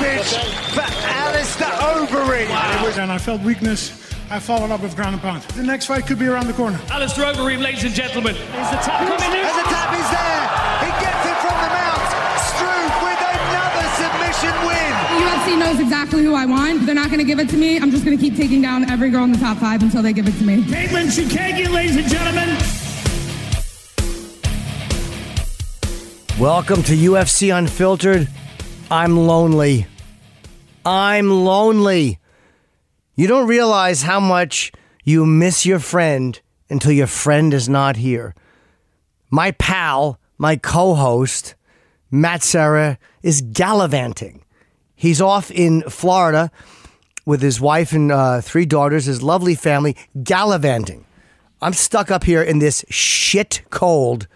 Another stoppage for Alistair Overeem. And I felt weakness. I followed up with ground and pound. The next fight could be around the corner. Alistair Overeem, ladies and gentlemen. There's the tap coming in. As the tap is there, he gets it from the mount. Struve with another submission win. UFC knows exactly who I want. They're not going to give it to me. I'm just going to keep taking down every girl in the top five until they give it to me. Caitlin Chookagian, ladies and gentlemen. Welcome to UFC Unfiltered. I'm lonely. I'm lonely. You don't realize how much you miss your friend until your friend is not here. My pal, my co host, Matt Serra, is gallivanting. He's off in Florida with his wife and uh, three daughters, his lovely family, gallivanting. I'm stuck up here in this shit cold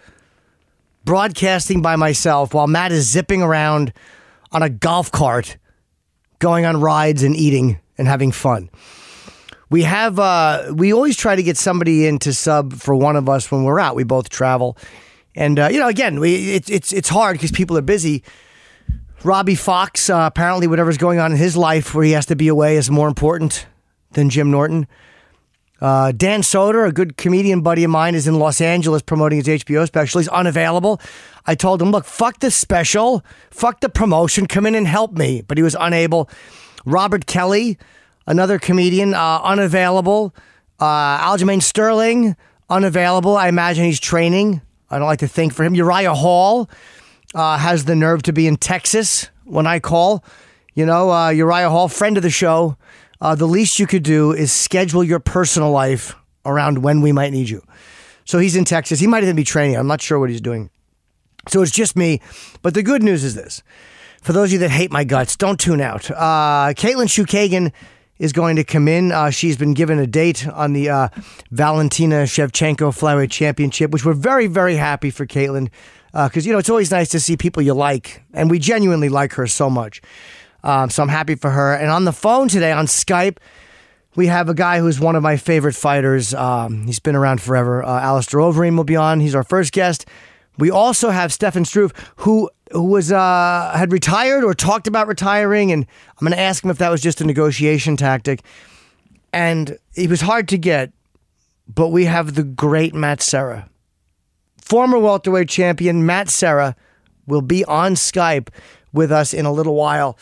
broadcasting by myself while Matt is zipping around on a golf cart, going on rides and eating and having fun. We have uh, we always try to get somebody in to sub for one of us when we're out. We both travel, and uh, you know, again, we it's it's it's hard because people are busy. Robbie Fox, uh, apparently, whatever's going on in his life where he has to be away is more important than Jim Norton. Uh, Dan Soder, a good comedian buddy of mine, is in Los Angeles promoting his HBO special. He's unavailable. I told him, look, fuck the special, fuck the promotion, come in and help me. But he was unable. Robert Kelly, another comedian, uh, unavailable. Uh, Aljamain Sterling, unavailable. I imagine he's training. I don't like to think for him. Uriah Hall uh, has the nerve to be in Texas when I call. You know, uh, Uriah Hall, friend of the show. Uh, the least you could do is schedule your personal life around when we might need you. So he's in Texas. He might even be training. I'm not sure what he's doing. So it's just me. But the good news is this for those of you that hate my guts, don't tune out. Uh, Caitlin Chookagian is going to come in. Uh, she's been given a date on the uh, Valentina Shevchenko Flyweight Championship, which we're very, very happy for Caitlin because, you know, it's always nice to see people you like, and we genuinely like her so much. Um, so I'm happy for her. And on the phone today on Skype, we have a guy who's one of my favorite fighters. Um, he's been around forever. Uh, Alistair Overeem will be on. He's our first guest. We also have Stefan Struve, who who was uh, had retired or talked about retiring, and I'm going to ask him if that was just a negotiation tactic. And it was hard to get, but we have the great Matt Serra, former welterweight champion Matt Serra, will be on Skype with us in a little while.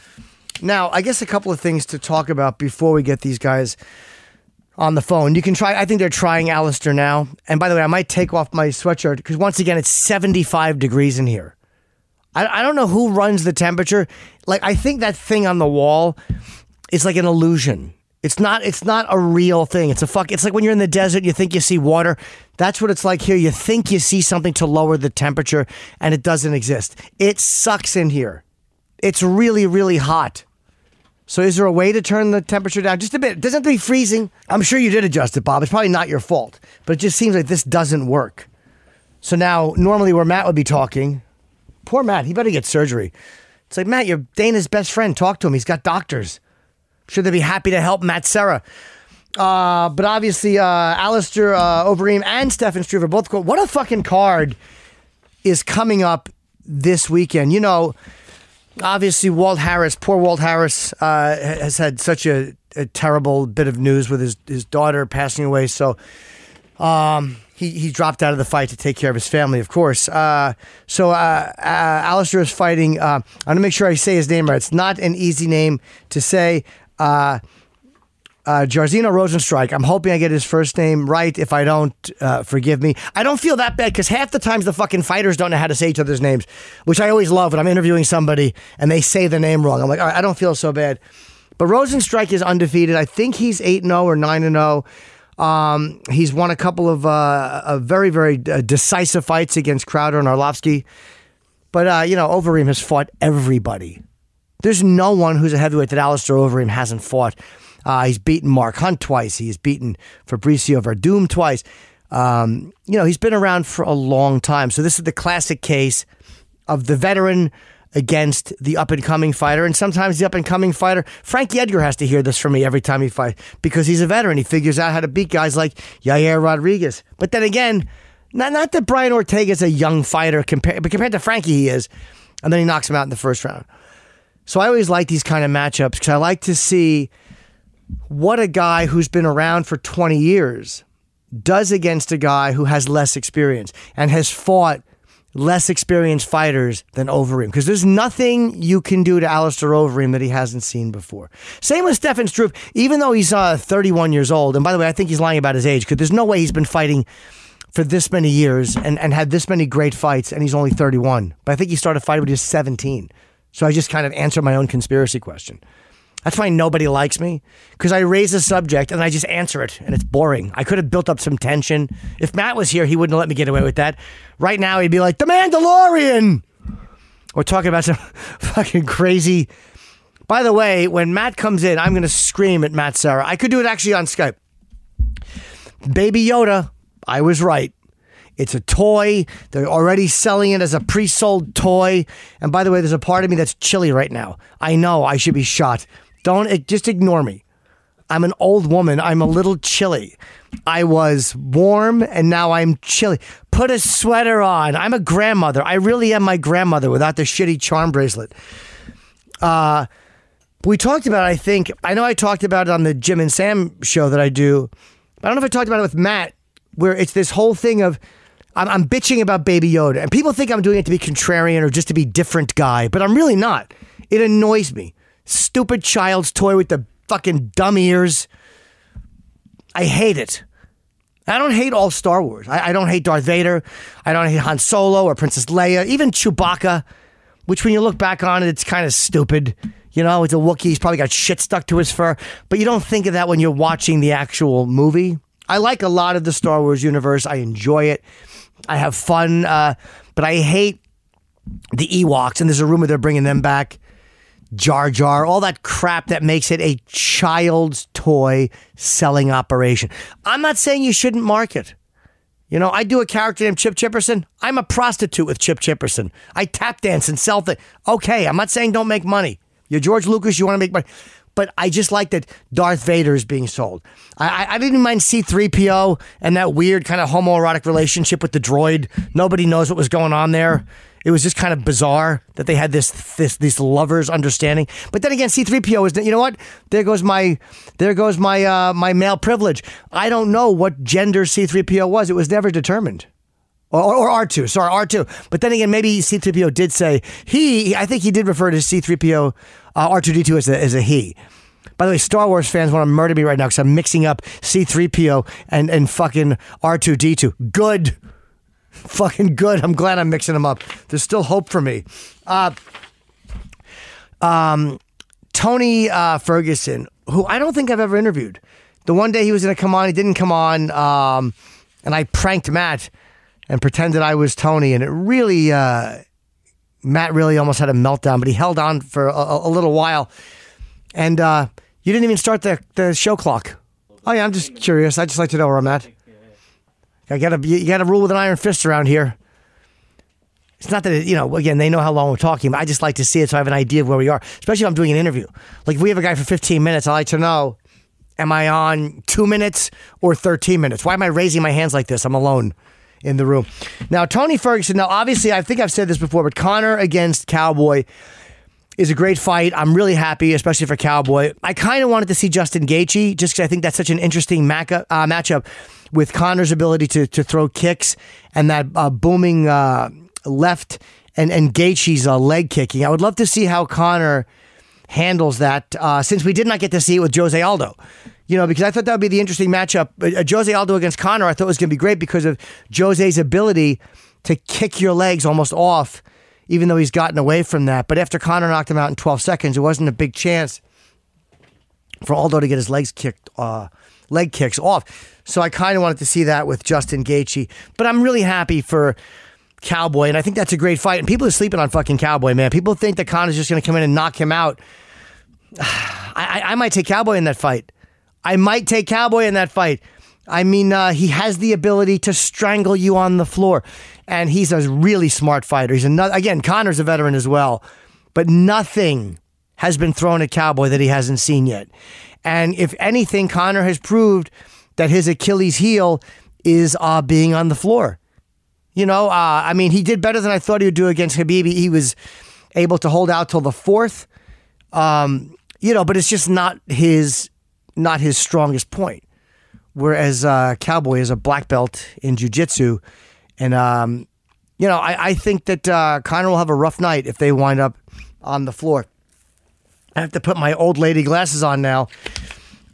Now, I guess a couple of things to talk about before we get these guys on the phone. You can try, I think they're trying Alistair now. And by the way, I might take off my sweatshirt because once again, it's 75 degrees in here. I, I don't know who runs the temperature. Like, I think that thing on the wall is like an illusion. It's not. It's not a real thing. It's a fuck. It's like when you're in the desert, you think you see water. That's what it's like here. You think you see something to lower the temperature, and it doesn't exist. It sucks in here. It's really, really hot. So is there a way to turn the temperature down just a bit? It doesn't have to be freezing. I'm sure you did adjust it, Bob. It's probably not your fault, but it just seems like this doesn't work. So now, normally where Matt would be talking, poor Matt, he better get surgery. It's like Matt, you're Dana's best friend. Talk to him. He's got doctors. I'm sure they'd be happy to help Matt Serra. Uh, but obviously, uh, Alistair uh, Overeem and Stefan Struve are both. Go- what a fucking card is coming up this weekend. You know, obviously Walt Harris, poor Walt Harris, uh, has had such a, a terrible bit of news with his his daughter passing away. So, um, he he dropped out of the fight to take care of his family, of course. Uh, so, uh, uh, Alistair is fighting. Uh, I'm gonna make sure I say his name right. It's not an easy name to say. Uh, Jairzinho Rozenstruik. I'm hoping I get his first name right. If I don't, uh, forgive me. I don't feel that bad because half the times the fucking fighters don't know how to say each other's names, which I always love when I'm interviewing somebody and they say the name wrong. I'm like, I don't feel so bad. But Rozenstruik is undefeated. I think he's 8 0 or 9 0. Um, he's won a couple of, uh, very, very uh, decisive fights against Crowder and Arlovsky. But, uh, you know, Overeem has fought everybody. There's no one who's a heavyweight that Alistair Overeem hasn't fought. Uh, he's beaten Mark Hunt twice. He's beaten Fabricio Werdum twice. Um, you know, he's been around for a long time. So this is the classic case of the veteran against the up and coming fighter. And sometimes the up and coming fighter, Frankie Edgar has to hear this from me every time he fights because he's a veteran. He figures out how to beat guys like Yair Rodriguez. But then again, not, not that Brian Ortega is a young fighter, compared, but compared to Frankie, he is. And then he knocks him out in the first round. So I always like these kind of matchups because I like to see what a guy who's been around for 20 years does against a guy who has less experience and has fought less experienced fighters than Overeem. Because there's nothing you can do to Alistair Overeem that he hasn't seen before. Same with Stefan Struve, even though he's uh, 31 years old. And by the way, I think he's lying about his age because there's no way he's been fighting for this many years and, and had this many great fights and he's only 31. But I think he started fighting when he was 17. So I just kind of answered my own conspiracy question. That's why nobody likes me because I raise a subject and I just answer it and it's boring. I could have built up some tension. If Matt was here, he wouldn't let me get away with that. Right now, he'd be like, The Mandalorian! We're talking about some fucking crazy. By the way, when Matt comes in, I'm going to scream at Matt Serra. I could do it actually on Skype. Baby Yoda, I was right. It's a toy. They're already selling it as a pre sold toy. And by the way, there's a part of me that's chilly right now. I know I should be shot. Don't just ignore me. I'm an old woman. I'm a little chilly. I was warm and now I'm chilly. Put a sweater on. I'm a grandmother. I really am my grandmother without the shitty charm bracelet. Uh, we talked about, I think, I know I talked about it on the Jim and Sam show that I do. I don't know if I talked about it with Matt, where it's this whole thing of I'm, I'm bitching about Baby Yoda, and people think I'm doing it to be contrarian or just to be different guy, but I'm really not. It annoys me. Stupid child's toy with the fucking dumb ears. I hate it. I don't hate all Star Wars. I, I don't hate Darth Vader. I don't hate Han Solo or Princess Leia, even Chewbacca, which when you look back on it, it's kind of stupid. You know, it's a Wookiee. He's probably got shit stuck to his fur. But you don't think of that when you're watching the actual movie. I like a lot of the Star Wars universe. I enjoy it. I have fun, uh, but I hate the Ewoks, and there's a rumor they're bringing them back. Jar Jar, all that crap that makes it a child's toy selling operation. I'm not saying you shouldn't market. You know, I do a character named Chip Chipperson. I'm a prostitute with Chip Chipperson. I tap dance and sell things. Okay, I'm not saying don't make money. You're George Lucas, you want to make money. But I just like that Darth Vader is being sold. I, I, I didn't mind C3PO and that weird kind of homoerotic relationship with the droid. Nobody knows what was going on there. It was just kind of bizarre that they had this this these lovers understanding. But then again, C3PO is you know what? There goes my there goes my uh, my male privilege. I don't know what gender C3PO was. It was never determined. Or, or R2, sorry, R2. But then again, maybe C3PO did say he, I think he did refer to C3PO, uh, R2D2 as a, as a he. By the way, Star Wars fans want to murder me right now because I'm mixing up C3PO and, and fucking R2D2. Good fucking good. I'm glad I'm mixing them up. There's still hope for me. Uh, um, Tony uh, Ferguson, who I don't think I've ever interviewed. The one day he was going to come on, he didn't come on, um, and I pranked Matt and pretended I was Tony, and it really, uh, Matt really almost had a meltdown, but he held on for a, a little while, and uh, you didn't even start the the show clock. Oh yeah, I'm just curious. I just like to know where I'm at. I gotta you gotta rule with an iron fist around here. It's not that it, you know. Again, they know how long we're talking. But I just like to see it, so I have an idea of where we are. Especially if I'm doing an interview. Like if we have a guy for 15 minutes, I like to know: Am I on two minutes or 13 minutes? Why am I raising my hands like this? I'm alone in the room. Now, Tony Ferguson. Now, obviously, I think I've said this before, but Conor against Cowboy. is a great fight. I'm really happy, especially for Cowboy. I kind of wanted to see Justin Gaethje just because I think that's such an interesting uh, matchup with Conor's ability to to throw kicks and that uh, booming uh, left and and Gaethje's uh, leg kicking. I would love to see how Conor handles that uh, since we did not get to see it with Jose Aldo. You know, because I thought that would be the interesting matchup. Uh, Jose Aldo against Conor, I thought it was going to be great because of Jose's ability to kick your legs almost off even though he's gotten away from that. But after Conor knocked him out in 12 seconds, it wasn't a big chance for Aldo to get his legs kicked, uh, leg kicks off. So I kind of wanted to see that with Justin Gaethje. But I'm really happy for Cowboy, and I think that's a great fight. And people are sleeping on fucking Cowboy, man. People think that Conor's just going to come in and knock him out. I, I, I might take Cowboy in that fight. I might take Cowboy in that fight. I mean, uh, he has the ability to strangle you on the floor, and he's a really smart fighter. He's another again. Conor's a veteran as well, but nothing has been thrown at Cowboy that he hasn't seen yet. And if anything, Conor has proved that his Achilles heel is uh, being on the floor. You know, uh, I mean, he did better than I thought he would do against Habibi. He was able to hold out till the fourth. Um, you know, but it's just not his not his strongest point whereas uh, Cowboy is a black belt in jiu-jitsu. And, um, you know, I, I think that uh, Conor will have a rough night if they wind up on the floor. I have to put my old lady glasses on now.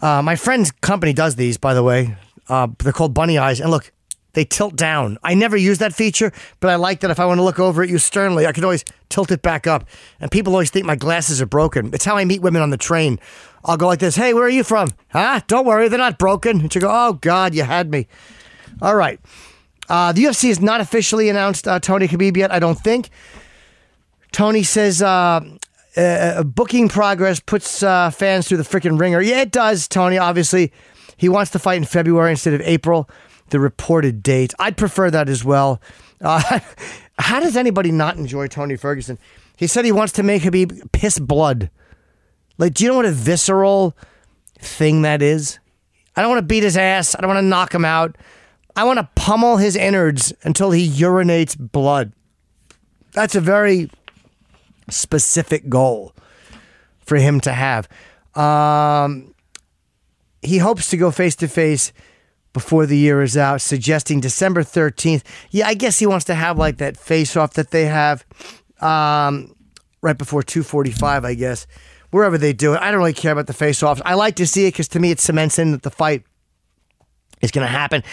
Uh, my friend's company does these, by the way. Uh, they're called bunny eyes. And look, they tilt down. I never use that feature, but I like that if I want to look over at you sternly, I can always tilt it back up. And people always think my glasses are broken. It's how I meet women on the train. I'll go like this Hey, where are you from? Huh? Don't worry, they're not broken. And she go, Oh, God, you had me. All right. Uh, the UFC has not officially announced uh, Tony Khabib yet, I don't think. Tony says uh, uh booking progress puts uh, fans through the freaking ringer. Yeah, it does, Tony, obviously. He wants to fight in February instead of April the reported date. I'd prefer that as well. Uh, how does anybody not enjoy Tony Ferguson? He said he wants to make Khabib piss blood. Like, do you know what a visceral thing that is? I don't want to beat his ass. I don't want to knock him out. I want to pummel his innards until he urinates blood. That's a very specific goal for him to have. Um, he hopes to go face to face before the year is out, suggesting December 13th. Yeah, I guess he wants to have like that face off that they have um, right before 245, I guess, wherever they do it. I don't really care about the face offs. I like to see it because to me it cements in that the fight is going to happen.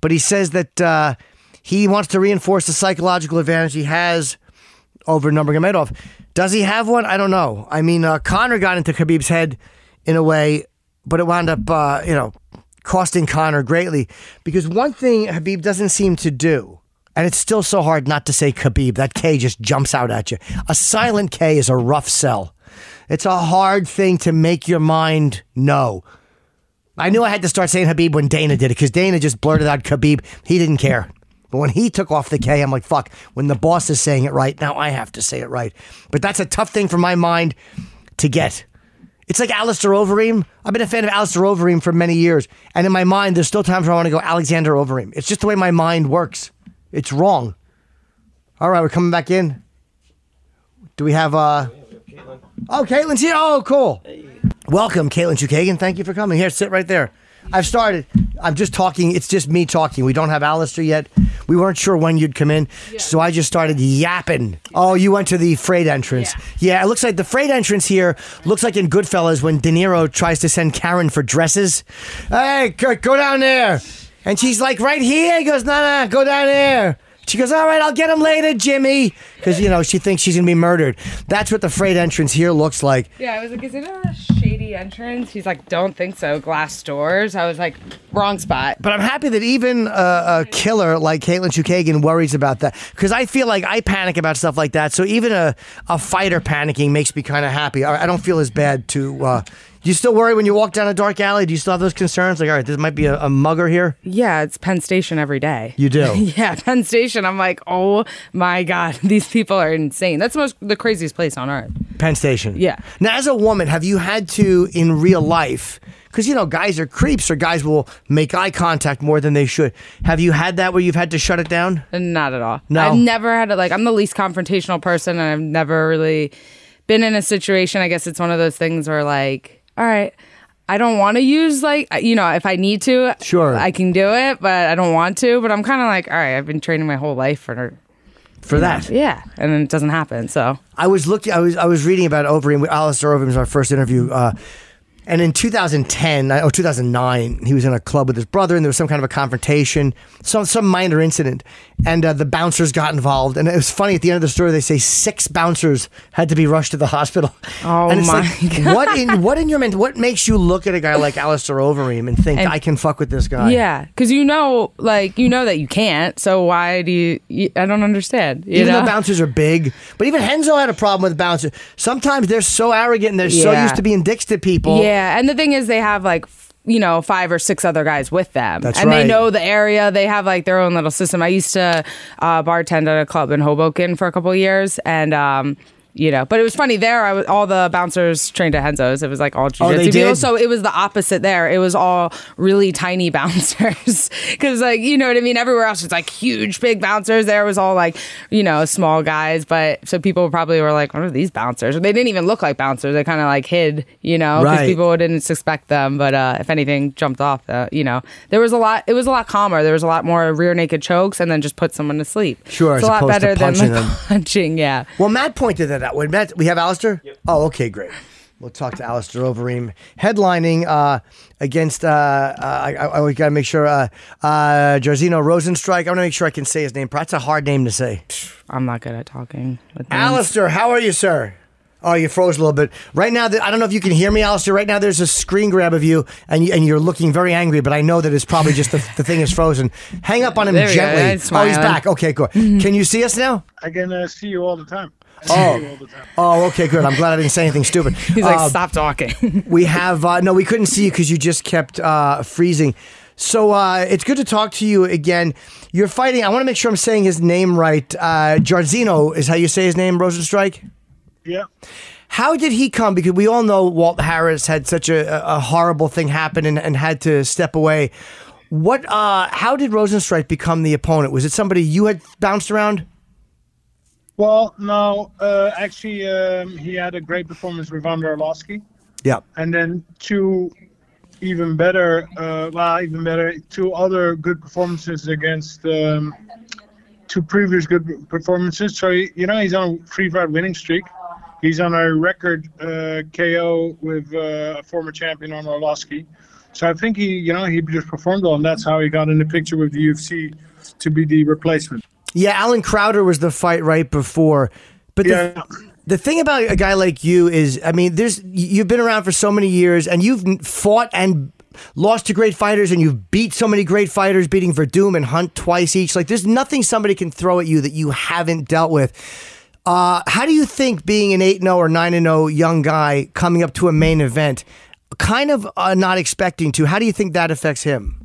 But he says that uh, he wants to reinforce the psychological advantage he has over Nurmagomedov. Does he have one? I don't know. I mean, uh, Conor got into Khabib's head in a way, but it wound up, uh, you know, costing Conor greatly. Because one thing Khabib doesn't seem to do, and it's still so hard not to say Khabib, that K just jumps out at you. A silent K is a rough sell. It's a hard thing to make your mind know. I knew I had to start saying Khabib when Dana did it because Dana just blurted out Khabib. He didn't care. But when he took off the K, I'm like, fuck, when the boss is saying it right, now I have to say it right. But that's a tough thing for my mind to get. It's like Alistair Overeem. I've been a fan of Alistair Overeem for many years. And in my mind, there's still times where I want to go Alexander Overeem. It's just the way my mind works. It's wrong. All right, we're coming back in. Do we have uh Oh, Caitlin's here. Oh, cool. Welcome, Caitlin Chookagian. Thank you for coming. Here, sit right there. I've started. I'm just talking. It's just me talking. We don't have Alistair yet. We weren't sure when you'd come in, so I just started yapping. Oh, you went to the freight entrance. Yeah. it looks like the freight entrance here looks like in Goodfellas when De Niro tries to send Karen for dresses. Hey, go, go down there. And she's like, right here. He goes, no, no, go down there. She goes, all right, I'll get him later, Jimmy. Because, you know, she thinks she's going to be murdered. That's what the freight entrance here looks like. Yeah, I was like, is it a shady entrance? He's like, don't think so. Glass doors. I was like, wrong spot. But I'm happy that even a, a killer like Caitlin Chookagian worries about that because I feel like I panic about stuff like that. So even a, a fighter panicking makes me kind of happy. I, I don't feel as bad to. Uh, do you still worry when you walk down a dark alley? Do you still have those concerns? Like, all right, this might be a, a mugger here. Yeah, it's Penn Station every day. You do. yeah, Penn Station. I'm like, oh my God, these people are insane. That's the most the craziest place on earth. Penn Station. Yeah. Now, as a woman, have you had to in real life? Because you know, guys are creeps, or guys will make eye contact more than they should. Have you had that where you've had to shut it down? Not at all. No? I've never had it. Like, I'm the least confrontational person, and I've never really been in a situation. I guess it's one of those things where like, all right. I don't want to use like you know if I need to, Sure. I can do it, but I don't want to. But I'm kind of like, all right, I've been training my whole life for For that. yeah, and then it doesn't happen. So I was looking. I was I was reading about Overeem. Alistair Overeem was our first interview, uh, and in 2010 or 2009, he was in a club with his brother, and there was some kind of a confrontation, some some minor incident, and uh, the bouncers got involved. And it was funny at the end of the story. They say six bouncers had to be rushed to the hospital. Oh, and it's my like, what in what in your ment? What makes you look at a guy like Alistair Overeem and think And- I can fuck with this guy? yeah, because you know, like you know that you can't. So why do you? you I don't understand. You Even know? though bouncers are big, but even Renzo had a problem with bouncers. Sometimes they're so arrogant and they're so used to being dicks to people. Yeah, and the thing is, they have like you know five or six other guys with them, That's and right. they know the area. They have like their own little system. I used to uh, bartend at a club in Hoboken for a couple of years, and um, you know, but it was funny there. I was all the bouncers trained at Renzo's. It was like all Oh, they jiu-jitsu people. did? So it was the opposite there. It was all really tiny bouncers because like you know what I mean. Everywhere else it's like huge, big bouncers. There was all like you know small guys. But so people probably were like, "What are these bouncers?" They didn't even look like bouncers. They kind of like hid, you know, because Right. people didn't suspect them. But uh, if anything jumped off, uh, you know, there was a lot. It was a lot calmer. There was a lot more rear naked chokes, and then just put someone to sleep. Sure, it's a lot better than punching like, punching. Yeah. Well, Matt pointed that out. When Matt, we have Alistair? Oh, okay, great. We'll talk to Alistair Overeem. Headlining uh, against, uh, uh, I, I, I got to make sure, uh, uh, Jairzinho Rozenstruik. I want to make sure I can say his name. That's a hard name to say. I'm not good at talking. With names. Alistair, how are you, sir? Oh, you froze a little bit. Right now, I don't know if you can hear me, Alistair. Right now, there's a screen grab of you, and, you, and you're looking very angry, but I know that it's probably just the, the thing is frozen. Hang up on him There we go. gently. Oh, he's back. Okay, good. Can you see us now? I can uh, see you all the time. I Oh. see you all the time. Oh, okay, good. I'm glad I didn't say anything stupid. He's like, Uh, stop talking. We have uh, no, we couldn't see you because you just kept uh, freezing. So uh, it's good to talk to you again. You're fighting. I want to make sure I'm saying his name right. Uh, Jairzinho is how you say his name, Rozenstruik. Yeah. How did he come? Because we all know Walt Harris had such a, a horrible thing happen and, and had to step away. What? Uh, how did Rozenstruik become the opponent? Was it somebody you had bounced around? Well, no, uh, actually, um, he had a great performance with Van der Lasky. Yeah. And then two even better, uh, well, even better, two other good performances against um, two previous good performances. So, he- you know, he's on a free fight winning streak. He's on a record uh, KO with uh, a former champion on Arlovsky. So I think he, you know, he just performed well, and that's how he got in the picture with the UFC to be the replacement. Yeah, Allen Crowder was the fight right before. But the, the thing about a guy like you is, I mean, there's you've been around for so many years, and you've fought and lost to great fighters, and you've beat so many great fighters, beating Werdum and Hunt twice each. Like, there's nothing somebody can throw at you that you haven't dealt with. Uh, how do you think being an 8 0 or 9 0 young guy coming up to a main event, kind of uh, not expecting to, how do you think that affects him?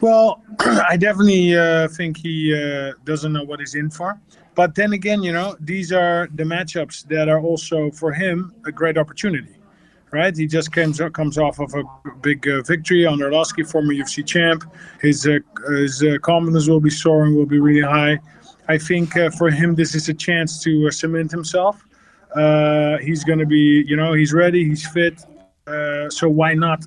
Well, I definitely uh, think he uh, doesn't know what he's in for. But then again, you know, these are the matchups that are also for him a great opportunity, right? He just comes comes off of a big uh, victory on Arlovsky, former UFC champ. His uh, his uh, confidence will be soaring, will be really high. I think uh, for him, this is a chance to cement himself. He's going to be, you know, he's ready, he's fit. So why not?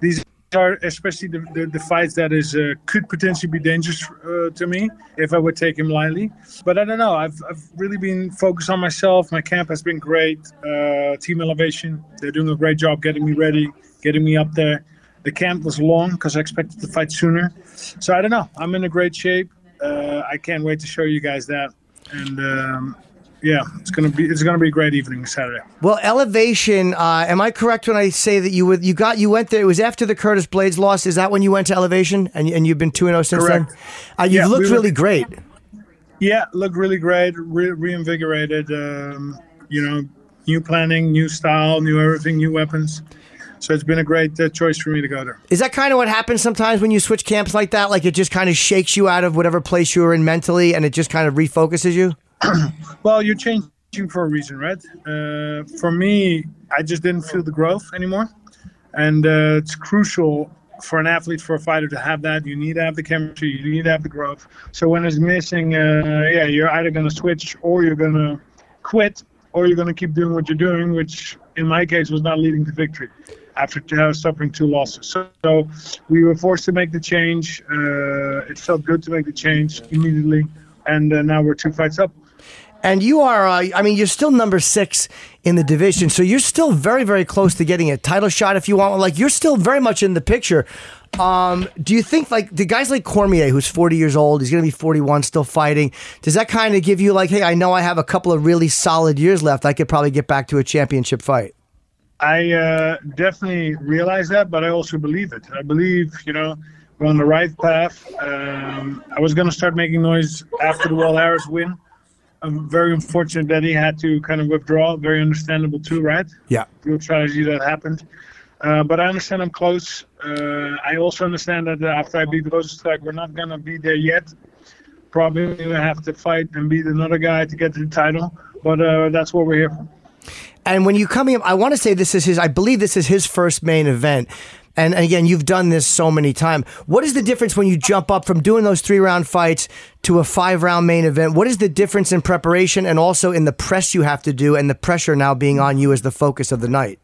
These are especially the, the, the fights that is uh, could potentially be dangerous uh, to me if I would take him lightly. But I don't know. I've, I've really been focused on myself. My camp has been great. Uh, Team Elevation, they're doing a great job getting me ready, getting me up there. The camp was long because I expected to fight sooner. So I don't know. I'm in a great shape. Uh, I can't wait to show you guys that. And um, yeah, it's gonna be it's gonna be a great evening Saturday. Well, Elevation. Uh, am I correct when I say that you would you got you went there? It was after the Curtis Blaydes loss. Is that when you went to Elevation and and you've been two and zero since Correct. then? Uh, you've Yeah, looked we were- really great. Yeah, look really great, re- reinvigorated. Um, you know, new planning, new style, new everything, new weapons. So it's been a great uh, choice for me to go there. Is that kind of what happens sometimes when you switch camps like that? Like it just kind of shakes you out of whatever place you were in mentally, and it just kind of refocuses you. Well, you're changing for a reason, right? Uh, for me, I just didn't feel the growth anymore, and uh, it's crucial for an athlete, for a fighter to have that. You need to have the chemistry, you need to have the growth. So when it's missing, uh, yeah, you're either going to switch or you're going to quit, or you're going to keep doing what you're doing, which in my case was not leading to victory after uh, suffering two losses. So, so, we were forced to make the change. Uh, it felt good to make the change immediately, and uh, now we're two fights up. And you are, uh, I mean, you're still number six in the division, so you're still very, very close to getting a title shot if you want. Like, you're still very much in the picture. Um, do you think, like, the guys like Cormier, who's 40 years old, he's going to be 41, still fighting, does that kind of give you, like, hey, I know I have a couple of really solid years left. I could probably get back to a championship fight? I uh, definitely realize that, but I also believe it. I believe, you know, we're on the right path. Um, I was going to start making noise after the Will Harris win. I'm very unfortunate that he had to kind of withdraw. Very understandable too, right? Yeah. Good tragedy that happened. Uh, but I understand I'm close. Uh, I also understand that after I beat Rozenstruik, we're not going to be there yet. Probably going to have to fight and beat another guy to get the title. But uh, that's what we're here for. And when you come in, I want to say this is his, I believe this is his first main event. And again, you've done this so many times. What is the difference when you jump up from doing those three round fights to a five round main event? What is the difference in preparation and also in the press you have to do and the pressure now being on you as the focus of the night?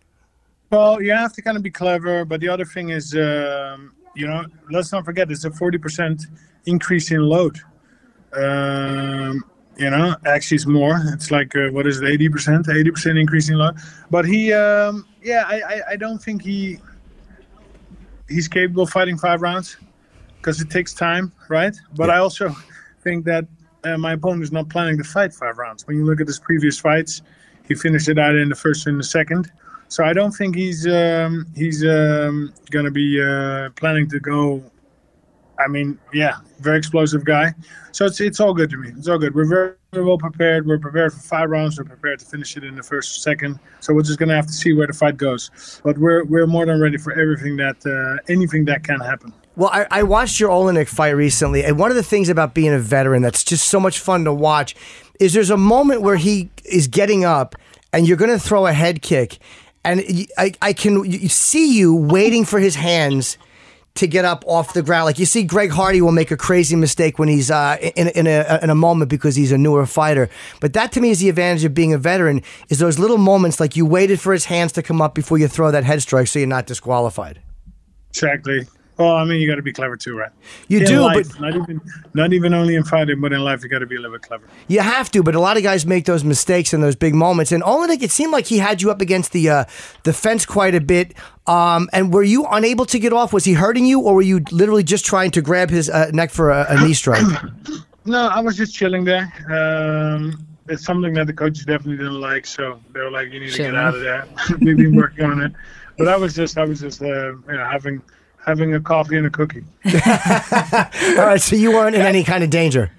Well, you have to kind of be clever, but the other thing is, um, you know, let's not forget it's a 40% increase in load. Um, you know, actually, it's more. It's like uh, what is it, 80%, 80% increase in load. But he, um, yeah, I, I, I don't think he he's capable of fighting five rounds because it takes time, right? But yeah. I also think that uh, my opponent is not planning to fight five rounds. When you look at his previous fights, he finished it out in the first and the second. So I don't think he's um, he's um, gonna be uh, planning to go. I mean, yeah, very explosive guy. So it's it's all good to me. It's all good. We're very, very well prepared. We're prepared for five rounds. We're prepared to finish it in the first second. So we're just gonna have to see where the fight goes. But we're we're more than ready for everything that uh, anything that can happen. Well, I, I watched your Oleinik fight recently, and one of the things about being a veteran that's just so much fun to watch is there's a moment where he is getting up, and you're to throw a head kick, and I, I can see you waiting for his hands to get up off the ground. Like you see, Greg Hardy will make a crazy mistake when he's uh, in, in, a, in a moment because he's a newer fighter. But that to me is the advantage of being a veteran is those little moments like you waited for his hands to come up before you throw that head strike so you're not disqualified. Exactly. Well, I mean, you got to be clever too, right? You in do, life, but not even not even only in fighting, but in life, you got to be a little bit clever. You have to, but a lot of guys make those mistakes in those big moments. And Oleinik, it seemed like he had you up against the uh, the fence quite a bit. Um, and were you unable to get off? Was he hurting you, or were you literally just trying to grab his uh, neck for a, a knee strike? no, I was just chilling there. Um, it's something that the coaches definitely didn't like, so they were like, "You need to get out of there." We've been working on it, but I was just, I was just, uh, you know, having having a coffee and a cookie. All right, so you weren't in any kind of danger.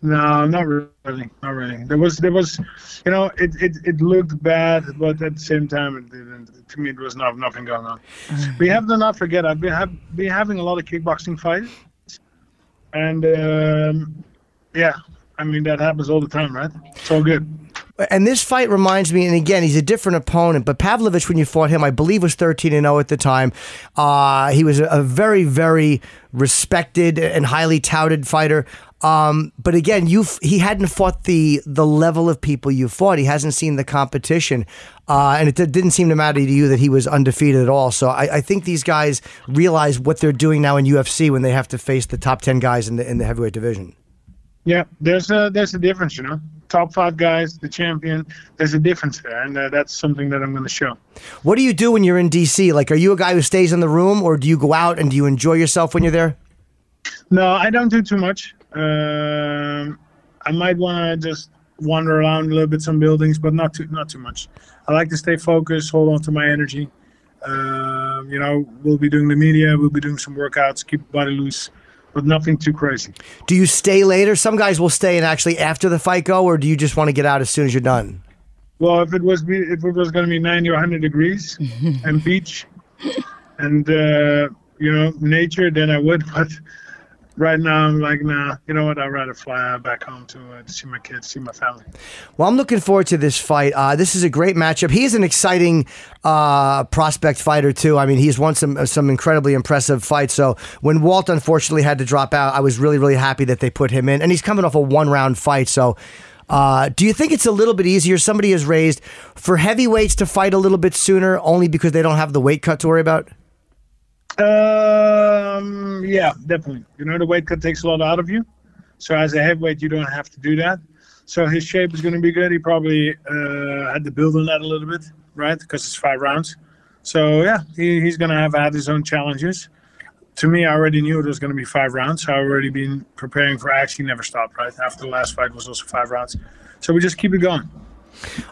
No, not really, not really. There was, there was, you know, it, it, it looked bad, but at the same time, it didn't. To me, there was not nothing going on. we have to not forget, I've been, have, been having a lot of kickboxing fights, and um, yeah, I mean that happens all the time, right? It's all good. And this fight reminds me, and again, he's a different opponent, but Pavlovich, when you fought him, I believe was 13 and 0 at the time. Uh, he was a, very, very respected and highly touted fighter. Um, but again, you he hadn't fought the the level of people you fought. He hasn't seen the competition, uh, and it didn't seem to matter to you that he was undefeated at all. So I, I, think these guys realize what they're doing now in UFC when they have to face the top ten guys in the in the heavyweight division. Yeah, there's a there's a difference, you know. Top five guys, the champion. There's a difference there, and uh, that's something that I'm going to show. What do you do when you're in DC? Like, are you a guy who stays in the room, or do you go out and do you enjoy yourself when you're there? No, I don't do too much. Um, I might want to just wander around a little bit some buildings, but not too not too much. I like to stay focused, hold on to my energy. Uh, you know, we'll be doing the media, we'll be doing some workouts, keep body loose but nothing too crazy. Do you stay later? Some guys will stay and actually after the fight go, or do you just want to get out as soon as you're done? Well, if it was if it was going to be 90 or 100 degrees and beach and uh, you know nature, then I would. But right now I'm like, nah, you know what? I'd rather fly back home to, uh, see my kids, see my family. Well, I'm looking forward to this fight. Uh, this is a great matchup. He is an exciting uh, prospect fighter too. I mean, he's won some some incredibly impressive fights. So when Walt unfortunately had to drop out, I was really really happy that they put him in, and he's coming off a one round fight. So. Uh, do you think it's a little bit easier? Somebody is raised for heavyweights to fight a little bit sooner, only because they don't have the weight cut to worry about. Um, yeah, definitely. You know, the weight cut takes a lot out of you. So as a heavyweight, you don't have to do that. So his shape is going to be good. He probably uh, had to build on that a little bit, right? Because it's five rounds. So yeah, he, he's going to have had his own challenges. To me, I already knew it was going to be five rounds. So I already been preparing for. I actually never stopped. Right after the last fight was also five rounds. So we just keep it going.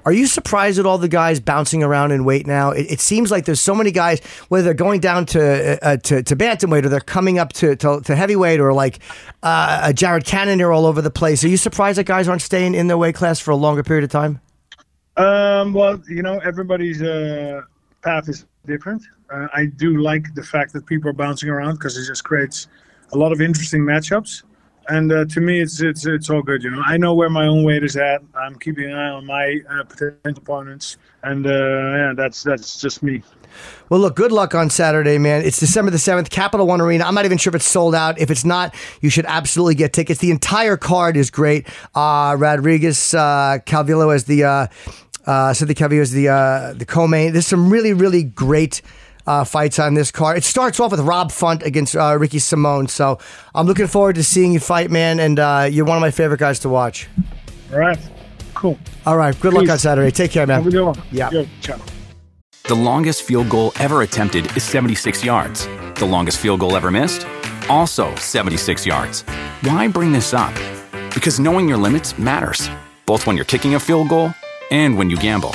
Are you surprised at all the guys bouncing around in weight now? It, it seems like there's so many guys, whether they're going down to uh, to, to bantamweight or they're coming up to, to, to heavyweight or like uh, Jared Cannonier all over the place. Are you surprised that guys aren't staying in their weight class for a longer period of time? Um, well, you know, everybody's uh, path is different. Uh, I do like the fact that people are bouncing around because it just creates a lot of interesting matchups. And uh, to me, it's it's it's all good. You know, I know where my own weight is at. I'm keeping an eye on my uh, potential opponents, and uh, yeah, that's that's just me. Well, look, good luck on Saturday, man. It's December the 7th, Capital One Arena. I'm not even sure if it's sold out. If it's not, you should absolutely get tickets. The entire card is great. Uh, Rodriguez uh, Calvillo as the, uh, uh, Cynthia Calvillo as the, uh, the co-main. There's some really, really great uh, fights on this card. It starts off with Rob Font against uh, Ricky Simon. So I'm looking forward to seeing you fight, man. And uh, you're one of my favorite guys to watch. All right, cool. All right, good luck on Saturday. Take care, man. Have a good one. Yeah. Yo, ciao. The longest field goal ever attempted is 76 yards. The longest field goal ever missed? Also 76 yards. Why bring this up? Because knowing your limits matters, both when you're kicking a field goal and when you gamble.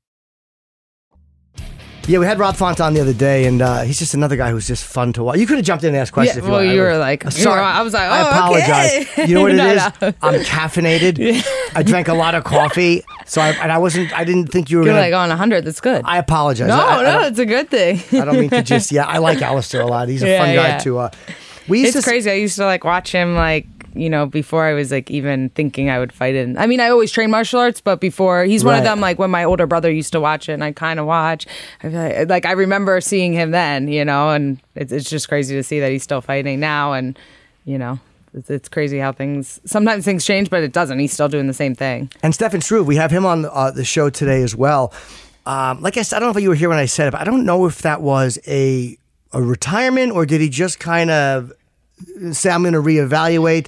Yeah, we had Rob Font on the other day, and uh, he's just another guy who's just fun to watch. You could have jumped in and asked questions Yeah, if you well, want. you were like- you sorry. I was like, I oh, apologize. okay. You know what it No, is? no. I'm caffeinated. I drank a lot of coffee, so I, and I wasn't. I didn't think you were You're gonna. like on 100. That's good. I apologize. no, I, I no, it's a good thing. I don't mean to just. Yeah, I like Alistair a lot. He's a Yeah, fun guy to. Uh, we used it's to crazy. I used to like watch him like you know before I was like even thinking I would fight in. I mean, I always train martial arts, but before he's one Right. of them. Like when my older brother used to watch it, and I kind of watch. I like, like I remember seeing him then, you know, and it's it's just crazy to see that he's still fighting now, and you know. It's, it's crazy how things sometimes things change, but it doesn't. He's still doing the same thing. And Stefan Struve, we have him on uh, the show today as well. Um, like I said, I don't know if you were here when I said it, but I don't know if that was a a retirement or did he just kind of say, "I'm going to reevaluate."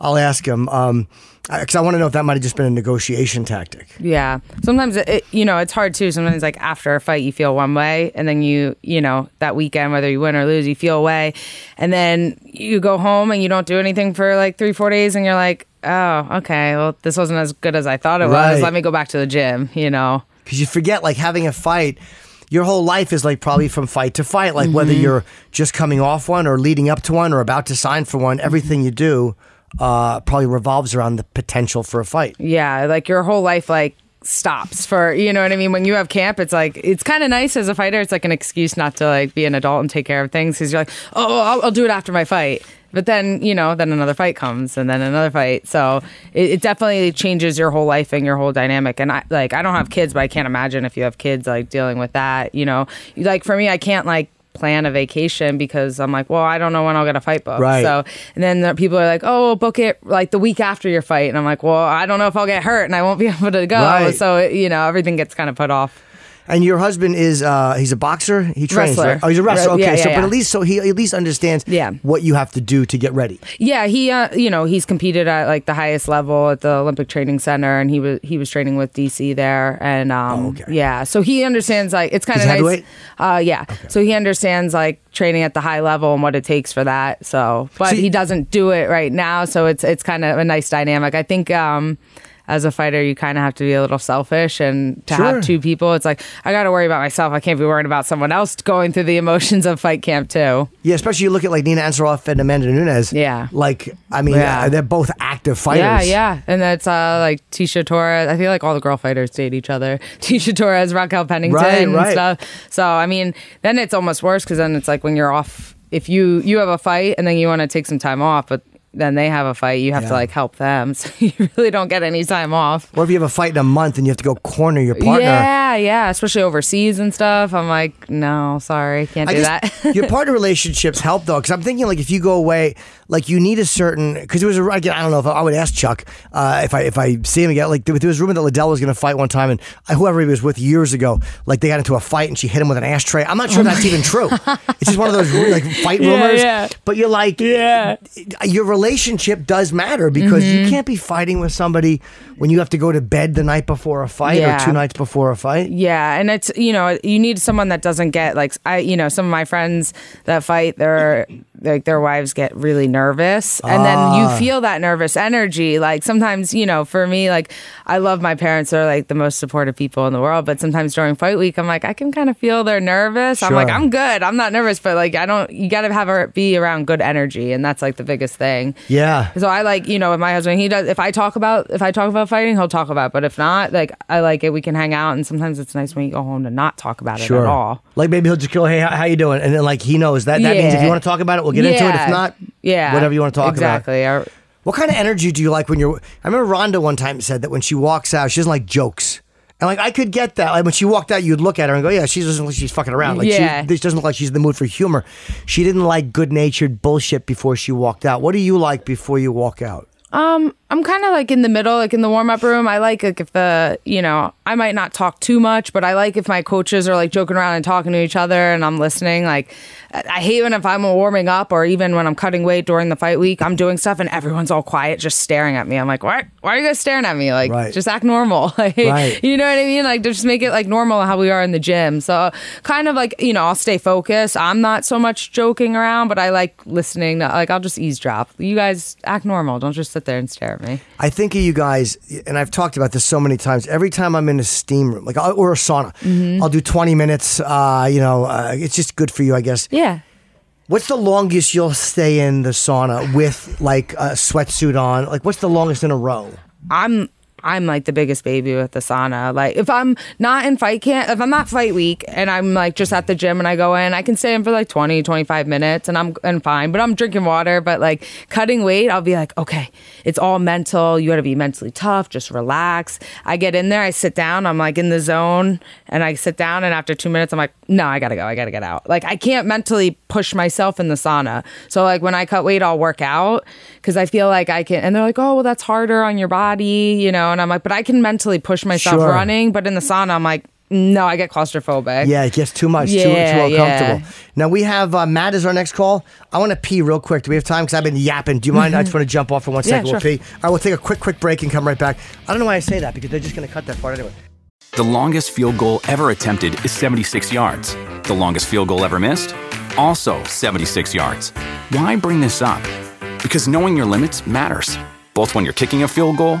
I'll ask him because I want to know if that might have just been a negotiation tactic. Yeah. Sometimes it, you know, it's hard too. Sometimes like after a fight you feel one way and then you, you know, that weekend whether you win or lose, you feel a way. And then you go home and you don't do anything for like 3-4 days and you're like, "Oh, okay. Well, this wasn't as good as I thought it Right. was. Let me go back to the gym," you know. because you forget like having a fight your whole life is like probably from fight to fight like whether you're just coming off one or leading up to one or about to sign for one everything you do uh, probably revolves around the potential for a fight Yeah, like your whole life like stops for you know what I mean. When you have camp, it's like it's kind of nice as a fighter. It's like an excuse not to like be an adult and take care of things because you're like, oh, I'll, I'll do it after my fight. But then you know, then another fight comes, and then another fight. So it, it definitely changes your whole life and your whole dynamic. And I like I don't have kids, but I can't imagine if you have kids like dealing with that. You know, like for me, I can't like plan a vacation because I'm like, well, I don't know when I'll get a fight book. Right. So and then the people are like, oh, book it like the week after your fight. And I'm like, well, I don't know if I'll get hurt and I won't be able to go. Right. So, you know, everything gets kind of put off. And your husband is uh he's a boxer. He trains. Wrestler. Right? Oh, he's a wrestler. Okay, yeah, so yeah, but at least so he at least understands Yeah. what you have to do to get ready. Yeah, he uh, you know he's competed at like the highest level at the Olympic Training Center, and he was he was training with DC there, and um, Oh, okay. yeah, so he understands like it's kind of nice. Uh, yeah, so he understands like training at the high level and what it takes for that. So, but See- he doesn't do it right now, so it's it's kind of a nice dynamic. I think. um as a fighter, you kind of have to be a little selfish, and to Sure. have two people, it's like I got to worry about myself. I can't be worrying about someone else going through the emotions of fight camp too. Yeah, especially you look at like Nina Ansaroff and Amanda Nunes. Yeah. Like I mean, Yeah. uh, they're both active fighters. Yeah, yeah. And that's uh, like Tecia Torres. I feel like all the girl fighters date each other. Tecia Torres, Raquel Pennington, Right, and right. stuff. So, I mean, then it's almost worse because then it's like when you're off, if you you have a fight and then you want to take some time off, but then they have a fight, you have Yeah. to like help them. So you really don't get any time off. Or if you have a fight in a month and you have to go corner your partner. Yeah, yeah. Especially overseas and stuff. I'm like, no, sorry, can't I do that. your partner relationships help though, because I'm thinking like if you go away, like you need a certain because it was a again, I don't know if I, I would ask Chuck uh, if I if I see him again. Like there, there was rumor that Liddell was going to fight one time, and whoever he was with years ago, like they got into a fight and she hit him with an ashtray. I'm not sure that's even true. It's just one of those like fight Yeah, rumors. yeah. But you're like, Yeah. your relationship does matter because Mm-hmm. you can't be fighting with somebody when you have to go to bed the night before a fight Yeah. or two nights before a fight. Yeah, and it's you know you need someone that doesn't get like I you know some of my friends that fight their like their wives get really nervous and then Ah. you feel that nervous energy like sometimes you know for me like I love my parents they're like the most supportive people in the world but sometimes during fight week I'm like I can kind of feel they're nervous I'm like Sure. I'm good I'm not nervous but like I don't you got to have her be around good energy and that's like the biggest thing Yeah. so I like, you know, with my husband, he does. If I talk about, if I talk about fighting, he'll talk about. it. But if not, like, I like it. We can hang out, and sometimes it's nice when you go home to not talk about it Sure. at all. Like maybe he'll just go, "Hey, how, how you doing?" And then like he knows that that means if Yeah. you want to talk about it, we'll get into it. If Yeah. not, yeah, whatever you want to talk exactly. about. Exactly. What kind of energy do you like when you're? I remember Rhonda one time said that when she walks out, she doesn't like jokes. And like I could get that. Like when she walked out, you'd look at her and go, "Yeah, she doesn't look like she's fucking around. Like Yeah. she this doesn't look like she's in the mood for humor." She didn't like good natured bullshit before she walked out. What do you like before you walk out? Um, I'm kind of like in the middle, like in the warm up room. I like like if the you know I might not talk too much, but I like if my coaches are like joking around and talking to each other and I'm listening. Like I hate when if I'm warming up or even when I'm cutting weight during the fight week, I'm doing stuff and everyone's all quiet, just staring at me. I'm like, why? Why are you guys staring at me? Like, Right. just act normal. Like, Right. You know what I mean? Like, just make it like normal how we are in the gym. So kind of like you know I'll stay focused. I'm not so much joking around, but I like listening. To, like I'll just eavesdrop. You guys act normal. Don't just sit there and stare at me. I think of you guys, and I've talked about this so many times. Every time I'm in a steam room, like or a sauna, Mm-hmm. I'll do 20 minutes. Uh, you know, uh, it's just good for you, I guess. Yeah. What's the longest you'll stay in the sauna with like a sweatsuit on? Like, what's the longest in a row? I'm I'm like the biggest baby with the sauna. Like if I'm not in fight camp, if I'm not fight week and I'm like just at the gym and I go in, I can stay in for like 20, 25 minutes and I'm and fine. But I'm drinking water, but like cutting weight, I'll be like, okay, it's all mental. You got to be mentally tough. Just relax. I get in there, I sit down, I'm like in the zone, and I sit down, and after two minutes, I'm like, no, I gotta go. I gotta get out. Like I can't mentally push myself in the sauna. So like when I cut weight, I'll work out because I feel like I can. And they're like, oh, well, that's harder on your body, you know. And I'm like, but I can mentally push myself Sure. running. But in the sauna, I'm like, no, I get claustrophobic. Yeah, it gets too much, too, Yeah, too yeah. uncomfortable. Now we have uh, Matt as our next call. I want to pee real quick. Do we have time? Because I've been yapping. Do you mind? I just want to jump off for one Mm-hmm. Yeah, second. We'll pee. All right, we'll take a quick, quick break and come right back. I don't know why I say that because they're just going to cut that part anyway. The longest field goal ever attempted is 76 yards. The longest field goal ever missed? Also 76 yards. Why bring this up? Because knowing your limits matters, both when you're kicking a field goal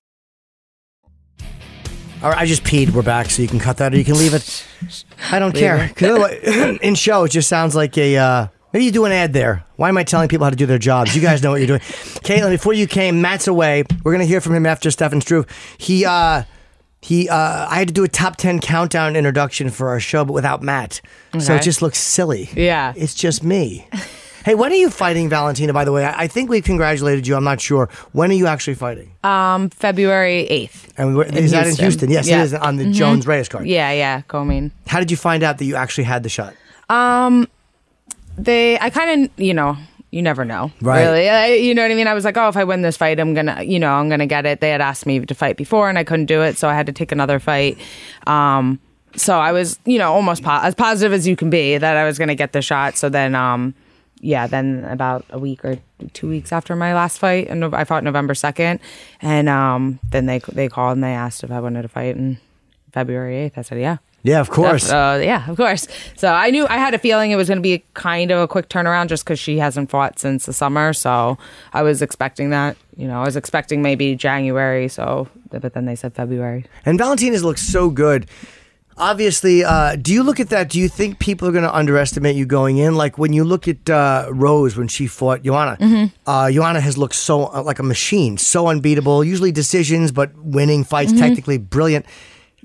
Or I just peed. We're back, so you can cut that or you can leave it. I don't care. 'Cause otherwise- in show, it just sounds like a. Uh, maybe you do an ad there. Why am I telling people how to do their jobs? You guys know what you're doing. Caitlin, before you came, Matt's away. We're gonna hear from him after Stefan Struve. He. uh he, uh, I had to do a top 10 countdown introduction for our show, but without Matt. So it Okay. just looks silly. Yeah. It's just me. hey, when are you fighting Valentina, by the way? I I think we congratulated you. I'm not sure. When are you actually fighting? Um, February 8th. And we're, is that in Houston? Yes, Yeah. it is on the Mhm. Jones Reyes card. Yeah, yeah, Coming. How did you find out that you actually had the shot? Um, they, I kind of, you know, you never know, Right. Really, I, you know what I mean? I was like, oh, if I win this fight, I'm gonna, you know, I'm gonna get it. They had asked me to fight before, and I couldn't do it, so I had to take another fight. Um, so I was, you know, almost po- as positive as you can be that I was gonna get the shot. So then, um, yeah, then about a week or two weeks after my last fight, and I fought November second, and um, then they they called and they asked if I wanted to fight in February eighth. I said, yeah. Yeah, of course. Uh, yeah, of course. So I knew I had a feeling it was going to be kind of a quick turnaround just because she hasn't fought since the summer. So I was expecting that. You know, I was expecting maybe January. So, but then they said February. And Valentina's looks so good. Obviously, uh, do you look at that? Do you think people are going to underestimate you going in? Like when you look at uh, Rose when she fought Joanna, Mhm. uh, Joanna has looked so uh, like a machine, so unbeatable. Usually decisions, but winning fights, Mhm. technically brilliant.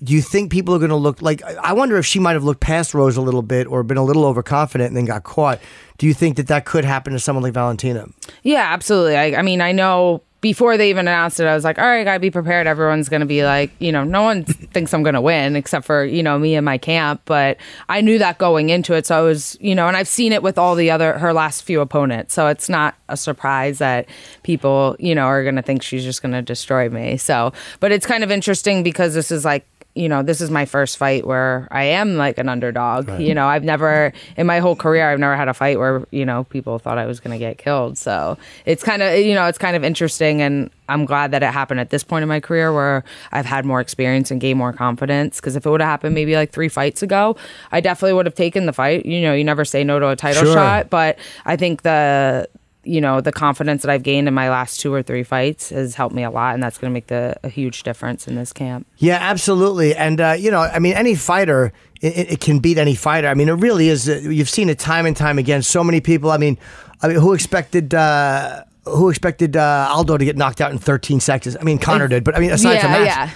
Do you think people are going to look like? I wonder if she might have looked past Rose a little bit or been a little overconfident and then got caught. Do you think that that could happen to someone like Valentina? Yeah, absolutely. I, I mean, I know before they even announced it, I was like, all right, gotta be prepared. Everyone's gonna be like, you know, no one thinks I'm gonna win except for, you know, me and my camp. But I knew that going into it. So I was, you know, and I've seen it with all the other, her last few opponents. So it's not a surprise that people, you know, are gonna think she's just gonna destroy me. So, but it's kind of interesting because this is like, you know, this is my first fight where I am like an underdog. Right. You know, I've never in my whole career I've never had a fight where, you know, people thought I was going to get killed. So, it's kind of, you know, it's kind of interesting and I'm glad that it happened at this point in my career where I've had more experience and gained more confidence because if it would have happened maybe like 3 fights ago, I definitely would have taken the fight. You know, you never say no to a title Sure. shot, but I think the you know the confidence that I've gained in my last two or three fights has helped me a lot, and that's going to make the, a huge difference in this camp. Yeah, absolutely. And, uh, you know, I mean, any fighter, it, it can beat any fighter. I mean, it really is. Uh, you've seen it time and time again. So many people. I mean, I mean who expected. Uh, who expected uh, Aldo to get knocked out in 13 seconds? I mean, Conor did, but I mean, aside yeah, from that, yeah.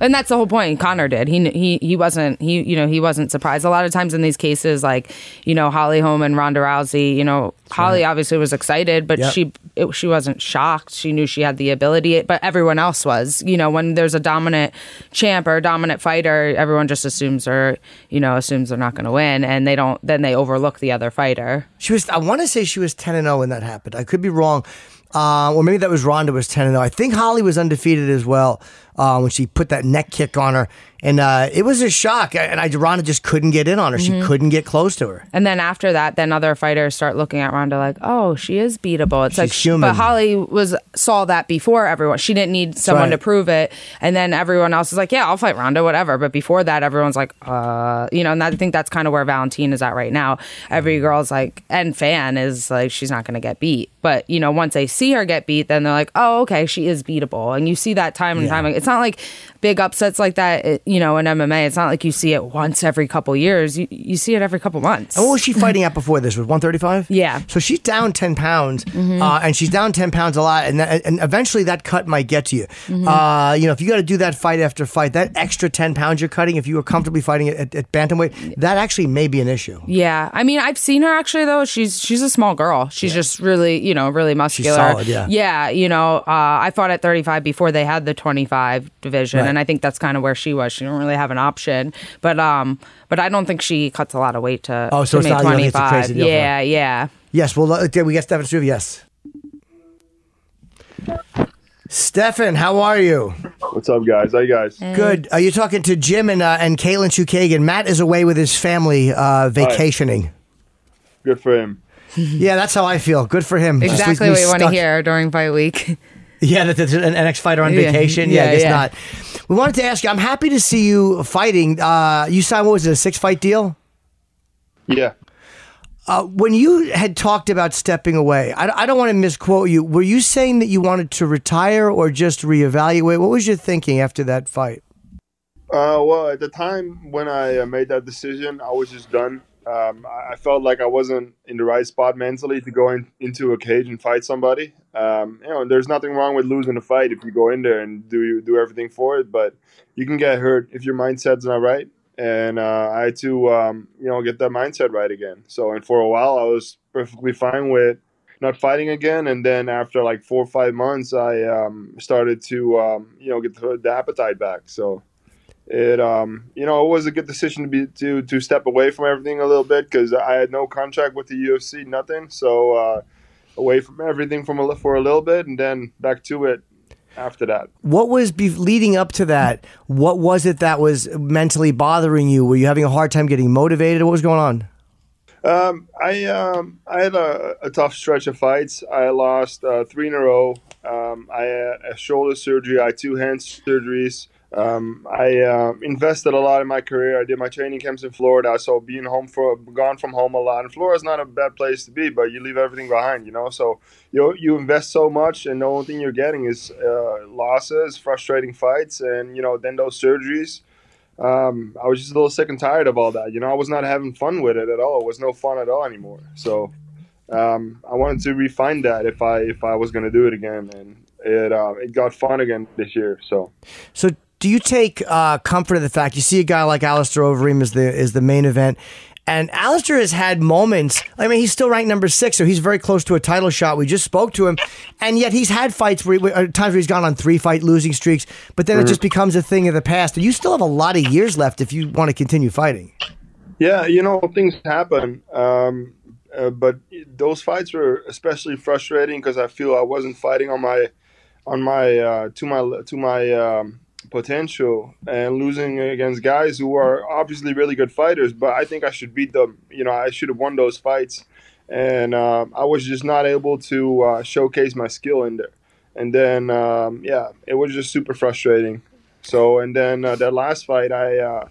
And that's the whole point. Conor did. He he he wasn't he you know he wasn't surprised. A lot of times in these cases, like you know Holly Holm and Ronda Rousey, you know Holly obviously was excited, but Yep. she it, she wasn't shocked. She knew she had the ability, but everyone else was. You know when there's a dominant champ or a dominant fighter, everyone just assumes or you know assumes they're not going to win, and they don't. Then they overlook the other fighter. she was. I want to say she was 10 and 0 when that happened. I could be wrong. Uh, or maybe that was Ronda was 10 and 0. I think Holly was undefeated as well uh, when she put that neck kick on her. And uh, it was a shock. And I, Ronda just couldn't get in on her. She Mhm. couldn't get close to her. And then after that, then other fighters start looking at Ronda like, oh, she is beatable. It's She's like, human. but Holly was saw that before everyone. She didn't need someone to prove it. And then everyone else is like, yeah, I'll fight Ronda, whatever. But before that, everyone's like, uh, you know, and I think that's kind of where Valentine is at right now. Every girl's like, and fan is like, she's not going to get beat. But you know, once they see her get beat, then they're like, oh, okay, she is beatable. And you see that time and time. again. It's not like big upsets like that, it- you know, in MMA. It's not like you see it once every couple years. You you see it every couple months. And what was she fighting at before this? Was 135? Yeah. So she's down 10 pounds, Mhm. uh, and she's down 10 pounds a lot, and that, and eventually that cut might get to you. Mhm. Uh, you know, if you got to do that fight after fight, that extra 10 pounds you're cutting, if you were comfortably fighting it at, at bantamweight, that actually may be an issue. Yeah, I mean, I've seen her actually though. She's she's a small girl. She's just really, you know, really muscular. solid, yeah. Yeah, you know, uh, I fought at 35 before they had the 25 division, Right. and I think that's kind of where she was. She didn't really have an option, but um, but I don't think she cuts a lot of weight to. Oh, so to it's make not- you it's a 25. crazy deal. Yeah, yeah. Yes, well, uh, we get Stefan Struve, yes. Stefan, how are you? What's up, guys? How you guys? Good. Are you talking to Jim and uh, and Caitlin Chookagian? Matt is away with his family uh, vacationing. Good for him. yeah, that's how I feel. Good for him. Exactly leaves what me you want to hear during fight week. Yeah, that there's an ex fighter on Yeah. vacation. Yeah, I guess yeah. not. We wanted to ask you. I'm happy to see you fighting. Uh, you signed what was it, a six fight deal? Yeah. Uh, when you had talked about stepping away, I, I don't want to misquote you. Were you saying that you wanted to retire or just reevaluate? What was your thinking after that fight? Uh, well, at the time when I uh, made that decision, I was just done. Um, I I felt like I wasn't in the right spot mentally to go in, into a cage and fight somebody. Um, you know, there's nothing wrong with losing a fight if you go in there and do do everything for it, but you can get hurt if your mindset's not right. And uh, I had to, um, you know, get that mindset right again. So, and for a while, I was perfectly fine with not fighting again. And then after like four or five months, I um, started to, um, you know, get the, the appetite back. So it, um, you know, it was a good decision to be to to step away from everything a little bit because I had no contract with the UFC, nothing. So uh, away from everything from a, for a little bit, and then back to it after that. What was be- leading up to that? What was it that was mentally bothering you? Were you having a hard time getting motivated? What was going on? Um, I um, I had a, a tough stretch of fights. I lost uh, three in a row. Um, I had a shoulder surgery. I had two hand surgeries. Um, I uh, invested a lot in my career. I did my training camps in Florida, so being home for gone from home a lot. And Florida's not a bad place to be, but you leave everything behind, you know. So you you invest so much, and the only thing you're getting is uh, losses, frustrating fights, and you know then those surgeries um, I was just a little sick and tired of all that. You know, I was not having fun with it at all. It was no fun at all anymore. So um, I wanted to refine that if I if I was going to do it again, and it uh, it got fun again this year. So So, do you take uh, comfort in the fact you see a guy like Alistair Overeem is the is the main event, and Alistair has had moments. I mean, he's still ranked number six, so he's very close to a title shot. We just spoke to him, and yet he's had fights where, where uh, times where he's gone on three fight losing streaks, but then it Mhm. just becomes a thing of the past. And you still have a lot of years left if you want to continue fighting. Yeah, you know things happen, um, uh, but those fights were especially frustrating because I feel I wasn't fighting on my on my uh, to my to my um, potential and losing against guys who are obviously really good fighters. But I think I should beat them. You know, I should have won those fights, and um, I was just not able to uh, showcase my skill in there. And then um, yeah, it was just super frustrating. So and then uh, that last fight, I. Uh,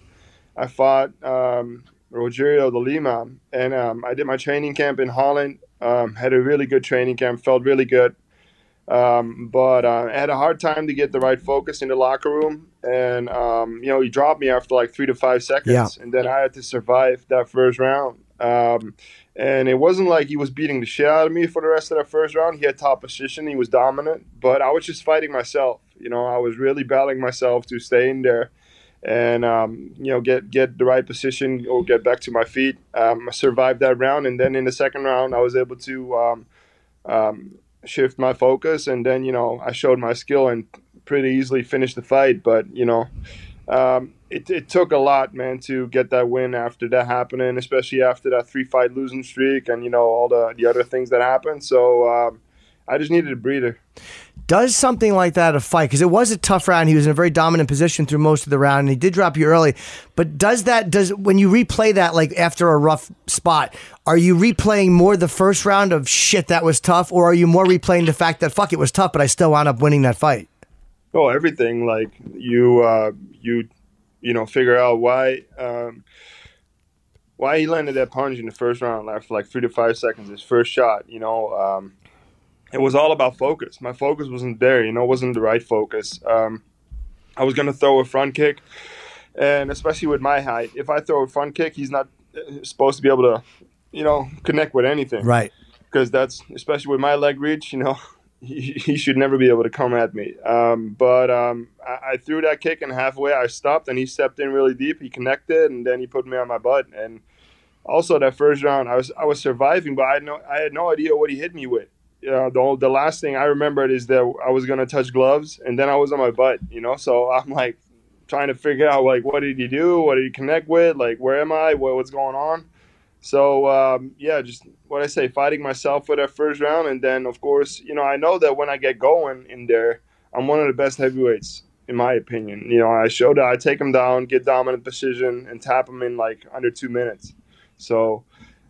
I fought um, Rogerio de Lima, and um, I did my training camp in Holland. Um, had a really good training camp, felt really good, um, but uh, I had a hard time to get the right focus in the locker room. And um, you know, he dropped me after like three to five seconds, Yeah. and then I had to survive that first round. Um, and it wasn't like he was beating the shit out of me for the rest of that first round. He had top position, he was dominant, but I was just fighting myself. You know, I was really battling myself to stay in there and um, you know get get the right position or get back to my feet. Um, I survived that round, and then in the second round, I was able to um, um, shift my focus, and then you know I showed my skill and pretty easily finished the fight. But you know. Um, it, it took a lot, man, to get that win after that happening, especially after that three fight losing streak and you know all the, the other things that happened. So um, I just needed a breather. Does something like that a fight? Because it was a tough round. He was in a very dominant position through most of the round, and he did drop you early. But does that does when you replay that like after a rough spot, are you replaying more the first round of shit that was tough, or are you more replaying the fact that fuck it was tough, but I still wound up winning that fight? Oh, everything like you, uh, you, you know, figure out why, um, why he landed that punch in the first round after like three to five seconds, his first shot. You know, um, it was all about focus. My focus wasn't there. You know, it wasn't the right focus. Um, I was gonna throw a front kick, and especially with my height, if I throw a front kick, he's not uh, supposed to be able to, you know, connect with anything Right. because that's especially with my leg reach, you know, he, he should never be able to come at me. Um, but um, I, I threw that kick and halfway I stopped and he stepped in really deep. He connected and then he put me on my butt. And also that first round, I was I was surviving, but I had no I had no idea what he hit me with. Uh, the the last thing I remembered is that I was gonna touch gloves and then I was on my butt, you know. So I'm like trying to figure out like what did he do, what did he connect with, like where am I, what, what's going on. So um, yeah, just what I say, fighting myself for that first round, and then of course, you know, I know that when I get going in there, I'm one of the best heavyweights in my opinion. You know, I show that I take him down, get dominant position, and tap him in like under two minutes. So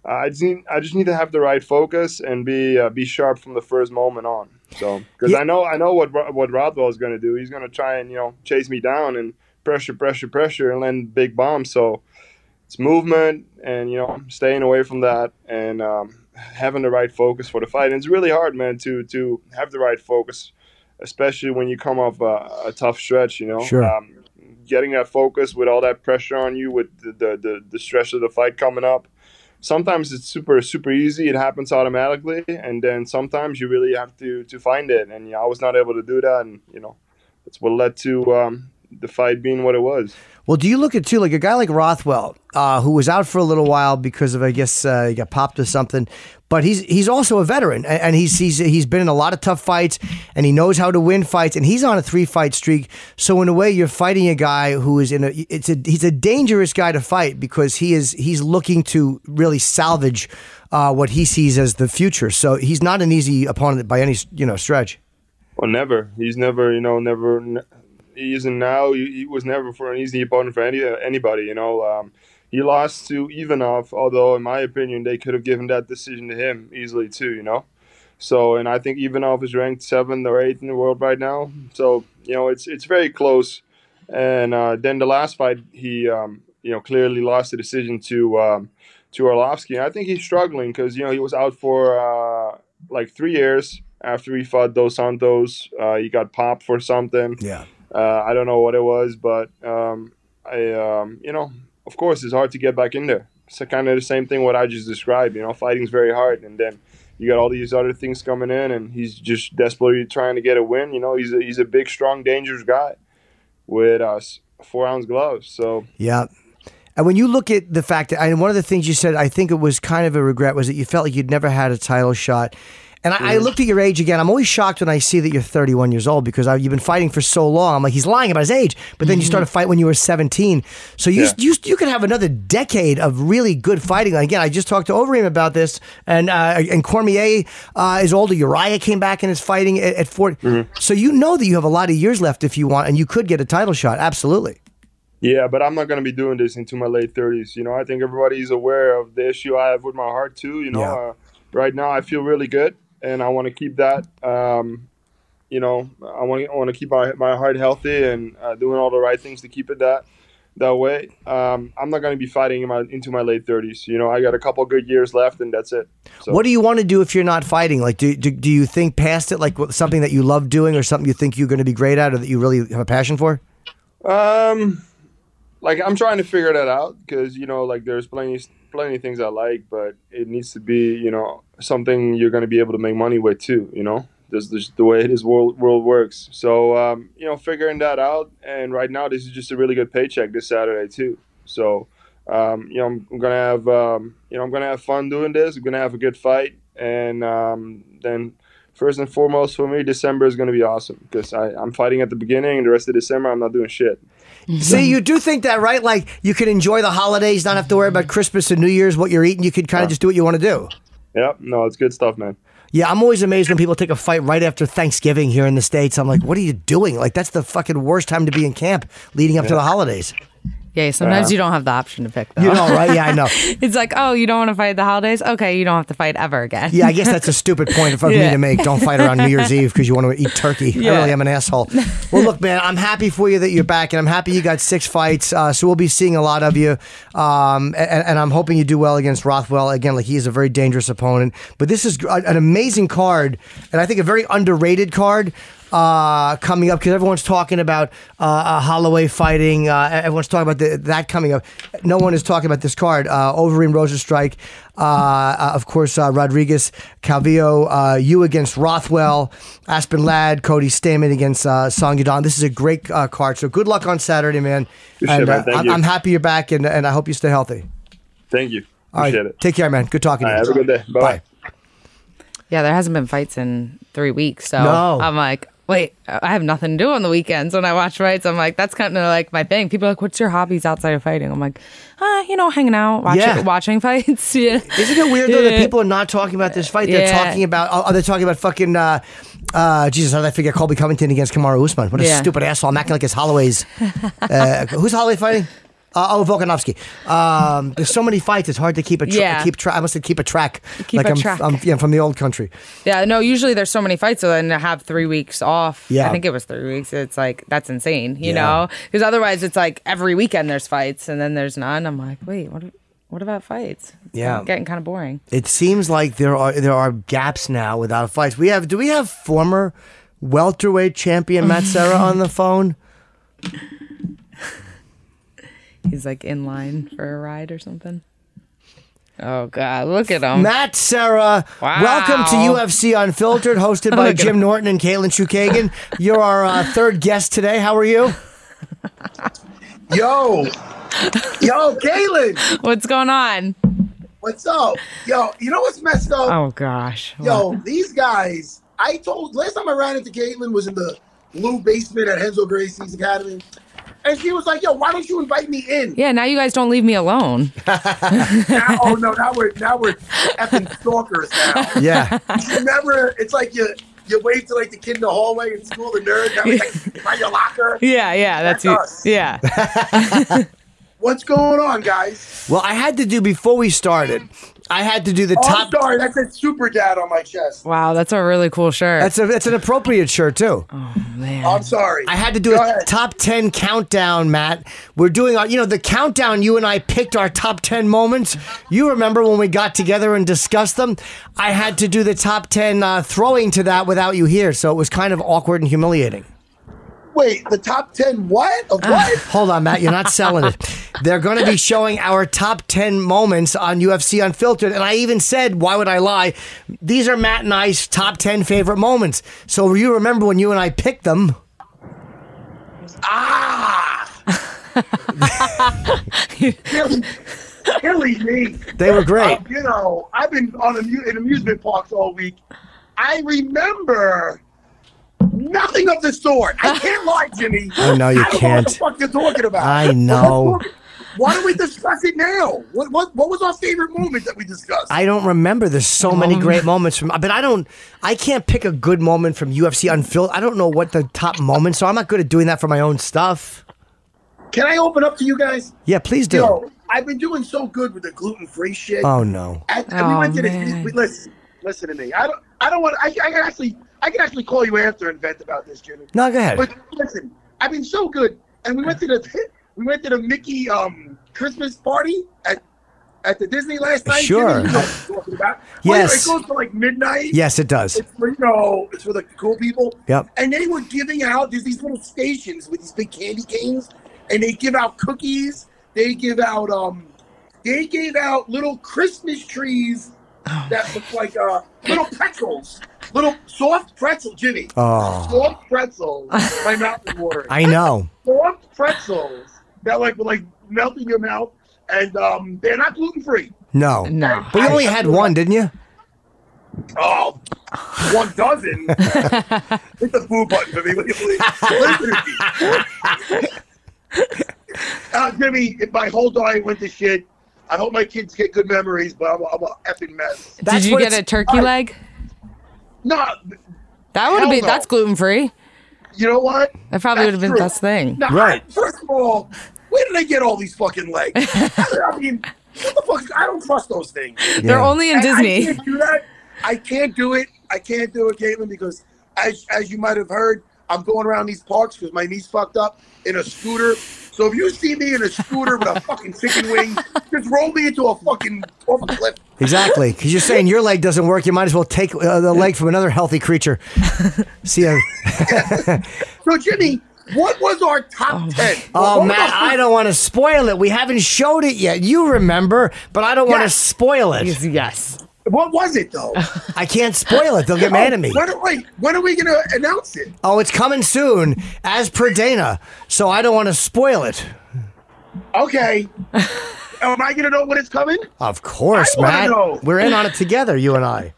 uh, I just need I just need to have the right focus and be uh, be sharp from the first moment on. So because I know I know what what Rothwell is going to do. He's going to try and you know chase me down and pressure, pressure, pressure, and land big bombs. So it's movement and you know staying away from that and um, having the right focus for the fight. And it's really hard, man, to to have the right focus, especially when you come off a, a tough stretch. You know, Sure. um, getting that focus with all that pressure on you, with the the, the, the stress of the fight coming up. Sometimes it's super super easy; it happens automatically, and then sometimes you really have to to find it. And yeah, I was not able to do that, and you know, that's what led to um, the fight being what it was. Well, do you look at too like a guy like Rothwell, uh, who was out for a little while because of I guess uh, he got popped or something, but he's he's also a veteran and, and he's he's he's been in a lot of tough fights and he knows how to win fights and he's on a three fight streak. So in a way, you're fighting a guy who is in a it's a he's a dangerous guy to fight because he is he's looking to really salvage uh, what he sees as the future. So he's not an easy opponent by any you know stretch. Well, never. He's never, you know, never. He isn't now. He, he was never for an easy opponent for any anybody. You know, um, he lost to Ivanov. Although, in my opinion, they could have given that decision to him easily too. You know, so and I think Ivanov is ranked seventh or eighth in the world right now. So you know, it's it's very close. And uh, then the last fight, he um, you know clearly lost the decision to um, to Arlovsky. And I think he's struggling because you know he was out for uh, like three years after he fought Dos Santos. Uh, he got popped for something. Yeah. Uh, I don't know what it was, but um, I, um, you know, of course, it's hard to get back in there. It's kind of the same thing what I just described. You know, fighting's very hard, and then you got all these other things coming in, and he's just desperately trying to get a win. You know, he's a, he's a big, strong, dangerous guy with uh, four ounce gloves. So Yeah. And when you look at the fact that, and one of the things you said, I think it was kind of a regret, was that you felt like you'd never had a title shot. And I, I looked at your age again. I'm always shocked when I see that you're 31 years old because I, you've been fighting for so long. I'm like, he's lying about his age. But then you started to fight when you were 17. So you, Yeah. you you could have another decade of really good fighting. Again, I just talked to Overeem about this, and uh, and Cormier uh, is older. Uriah came back and is fighting at, at 40. So you know that you have a lot of years left if you want, and you could get a title shot. Absolutely. Yeah, but I'm not going to be doing this into my late 30s. You know, I think everybody's aware of the issue I have with my heart too. You know, Yeah. uh, right now I feel really good, and I want to keep that. Um, you know, I want to I want to keep my my heart healthy and uh, doing all the right things to keep it that that way. Um, I'm not going to be fighting in my, into my late 30s. You know, I got a couple good years left, and that's it. So. What do you want to do if you're not fighting? Like, do, do, do you think past it, like something that you love doing or something you think you're going to be great at or that you really have a passion for? Um, like I'm trying to figure that out because you know, like there's plenty, plenty of things I like, but it needs to be, you know, something you're going to be able to make money with too. You know, this is the way this world world works. So, um, you know, figuring that out, and right now this is just a really good paycheck this Saturday too. So, um, you know, I'm, I'm gonna have, um, you know, I'm gonna have fun doing this. I'm gonna have a good fight, and um, then. First and foremost for me, December is going to be awesome because I'm fighting at the beginning, the rest of December I'm not doing shit. See, you do think that, right? Like, you can enjoy the holidays, not have to worry about Christmas and New Year's, what you're eating. You could kind of just do what you want to do. Yep, no, it's good stuff, man. Yeah, I'm always amazed when people take a fight right after Thanksgiving here in the States. I'm like, what are you doing? Like, that's the fucking worst time to be in camp leading up to the holidays. Yeah, sometimes you don't have the option to pick. Though. You know, right? Yeah, I know. it's like, oh, you don't want to fight the holidays? Okay, you don't have to fight ever again. Yeah, I guess that's a stupid point for me to make. Don't fight around New Year's Eve because you want to eat turkey. I really am an asshole. Well, look, man, I'm happy for you that you're back, and I'm happy you got six fights. Uh, so we'll be seeing a lot of you, um, and, and I'm hoping you do well against Rothwell. Again, like he is a very dangerous opponent. But this is an amazing card, and I think a very underrated card. Uh, coming up because everyone's talking about uh, uh, Holloway fighting. Uh, everyone's talking about the, that coming up. No one is talking about this card. Uh, Overeem Rozenstruik, uh, uh, of course, uh, Rodriguez Calvillo, uh, you against Rothwell, Aspen Ladd, Cody Stamann against uh, Song Yadong. This is a great uh, card. So good luck on Saturday, man. Good shit, and man. uh, Thank I'm, you. I'm happy you're back, and, and I hope you stay healthy. Thank you. All right, Appreciate it. take care, man. Good talking All to you. have a good day. Bye. Yeah, there hasn't been fights in three weeks, so No. I'm like, wait, I have nothing to do on the weekends when I watch fights. I'm like, that's kind of like my thing. People are like, what's your hobbies outside of fighting? I'm like, ah, you know, hanging out, watching, Yeah. watching fights. yeah. Isn't it weird though that people are not talking about this fight? They're Yeah. talking about. Oh, they're talking about fucking. Uh, uh, Jesus, how did I figure Colby Covington against Kamaru Usman? What a Yeah. stupid asshole! I'm acting like it's Holloway's. Uh, who's Holloway fighting? Uh, oh, Volkanovski. Um, there's so many fights; it's hard to keep a tra- Yeah. keep track. I must say, keep a track. Keep like a I'm, track. I'm, yeah, I'm from the old country. Yeah, no, usually there's so many fights, so then to have three weeks off. Yeah. I think it was three weeks. It's like, that's insane, you Yeah. know? Because otherwise it's like every weekend there's fights and then there's none. I'm like, wait, what, what about fights? It's Yeah. Getting kind of boring. It seems like there are there are gaps now without fights. We have. Do we have former welterweight champion Matt Serra on the phone? He's like in line for a ride or something. Oh God, look at him. Matt Serra, Wow. welcome to UFC Unfiltered, hosted by Jim him. Norton and Caitlin Chookagian. You're our uh, third guest today. How are you? Yo, yo, Kaylin, What's going on? what's up? Yo, you know what's messed up? Oh gosh. Yo, these guys. I told last time I ran into Caitlin was in the blue basement at Renzo Gracie's Academy, and she was like, "Yo, why don't you invite me in?" Yeah, now you guys don't leave me alone. Now, oh no, now we're now we're effing stalkers now. Yeah. Remember, it's like you you wave to like the kid in the hallway in school, the nerd. Now it's like by your locker. Yeah, yeah, that's, That's you. us. Yeah. What's going on, guys? Well, I had to do before we started. I had to do the Oh, I'm top. sorry, that said super dad on my chest. Wow, that's a really cool shirt. That's a that's an appropriate shirt too. Oh man. I'm sorry. I had to do Go a ahead. top 10 countdown, Matt. We're doing our, you know, the countdown you and I picked our top 10 moments. You remember when we got together and discussed them? I had to do the top 10 uh, throwing to that without you here. So it was kind of awkward and humiliating. Wait, the top ten what of what? Hold on, Matt. You're not selling it. They're going to be showing our top 10 moments on UFC Unfiltered. And I even said, why would I lie? These are Matt and I's top 10 favorite moments. So you remember when you and I picked them? ah, killing, killing me. They were great. Uh, you know, I've been on amu- in amusement parks all week. I remember nothing of the sort. I can't lie, Jimmy. I know you I don't can't. know what the fuck you're talking about. I know. Why don't we discuss it now? What, what what was our favorite moment that we discussed? I don't remember. There's so many great moments from, but I don't. I can't pick a good moment from UFC Unfiltered. I don't know what the top moments. So I'm not good at doing that for my own stuff. Can I open up to you guys? Yeah, please do. Yo, I've been doing so good with the gluten free shit. Oh no. And, and we Oh, went to man. this. We, listen, listen to me. I don't. I don't want. I, I actually. I can actually call you after and vent about this, Jimmy. No, go ahead. But listen, I've been so good, and we went to the we went to the Mickey um Christmas party at at the Disney last night. Sure. Jimmy. You know what I'm talking about. Yes. Well, it goes to like midnight. Yes, it does. It's for you know, it's for the cool people. Yep. And they were giving out. There's these little stations with these big candy canes, and they give out cookies. They give out um, they gave out little Christmas trees that look like uh little pretzels, little soft pretzel, Jimmy. Oh. Soft pretzels. My mouth is watering. I know. Soft pretzels that like will like melt in your mouth, and um, they're not gluten free. No. No. But you only had one, didn't you? Oh, one dozen. Hit the food button for me, will you please? Listen to me. Uh, Jimmy, if my whole diet went to shit, I hope my kids get good memories, but I'm, a- I'm a effing mess. That's Did you get a turkey leg? No, That would Hell be no. that's gluten free. you know what? That probably would have been the best thing. No, Right. First of all, where did they get all these fucking legs? I mean, what the fuck? I don't trust those things. They're only in And I Disney. can't do that. I can't do it. I can't do it, Caitlin, because as as you might have heard, I'm going around these parks because my knee's fucked up in a scooter. So if you see me in a scooter with a fucking chicken wing, just roll me into a fucking off a cliff. Exactly. Because you're saying your leg doesn't work. You might as well take uh, the leg from another healthy creature. See ya. So Jimmy, what was our top ten? Oh, What Matt, I don't want to spoil it. We haven't showed it yet. You remember, but I don't want to spoil it. Yes. What was it though? I can't spoil it. They'll get oh, mad at me. When are, wait, when are we gonna announce it? Oh, it's coming soon, as per Dana. So I don't want to spoil it. Okay. Am I gonna know when it's coming? Of course, I Matt. know. We're in on it together, you and I.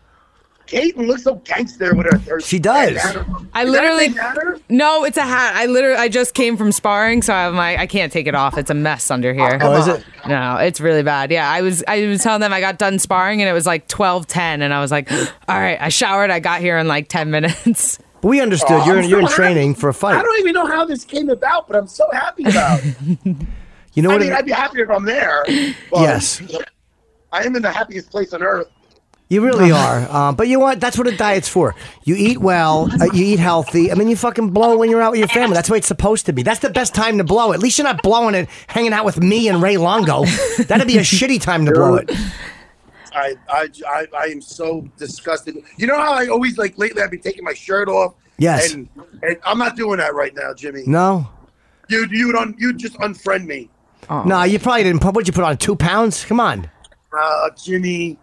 Caitlin looks so gangster with her. her She does. I literally thing no, it's a hat. I literally I just came from sparring, so I'm like I can't take it off. It's a mess under here. Oh, oh is it? No, it's really bad. Yeah, I was I was telling them I got done sparring and it was like twelve ten, and I was like, all right, I showered. I got here in like ten minutes. But we understood. Oh, you're I'm you're in so training happy. for a fight. I don't even know how this came about, but I'm so happy about it. You know I what? mean, it- I'd be happier if I'm there. But Yes. I am in the happiest place on earth. You really are. Um, but you know what? That's what a diet's for. You eat well, uh, you eat healthy. I mean, you fucking blow when you're out with your family. That's the way it's supposed to be. That's the best time to blow. At least you're not blowing it hanging out with me and Ray Longo. That'd be a shitty time to blow it. I, I, I, I am so disgusted. You know how I always like lately I've been taking my shirt off. Yes. And, and I'm not doing that right now, Jimmy. No? You you would un, you just unfriend me. No, you probably didn't put. What'd you put on? Two pounds? Come on. Uh, Jimmy,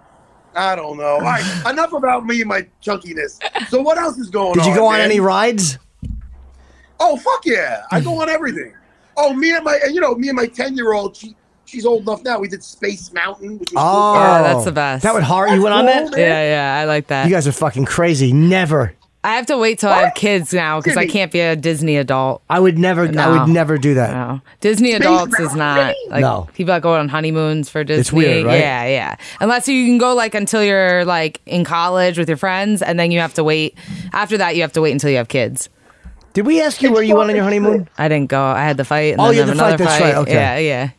I don't know. All right, enough about me and my chunkiness. So what else is going Did on? Did you go on man? any rides? Oh fuck yeah! I go on everything. Oh, me and my, you know, me and my ten year old. She, she's old enough now. We did Space Mountain, which was Oh, Oh, that's the best. That would hard. You went on That's that? cool, Yeah, yeah, I like that. You guys are fucking crazy. Never. I have to wait till I have kids now because I can't be a Disney adult. I would never. I would never do that. No, Disney adults is not like No. people that go on honeymoons for Disney. weird, right? Yeah, yeah. Unless you can go like until you're like in college with your friends, and then you have to wait. After that, you have to wait until you have kids. Did we ask you where you went on your honeymoon? I didn't go. I had the fight. And Oh, then you had the another fight, that's right, okay. Yeah, yeah.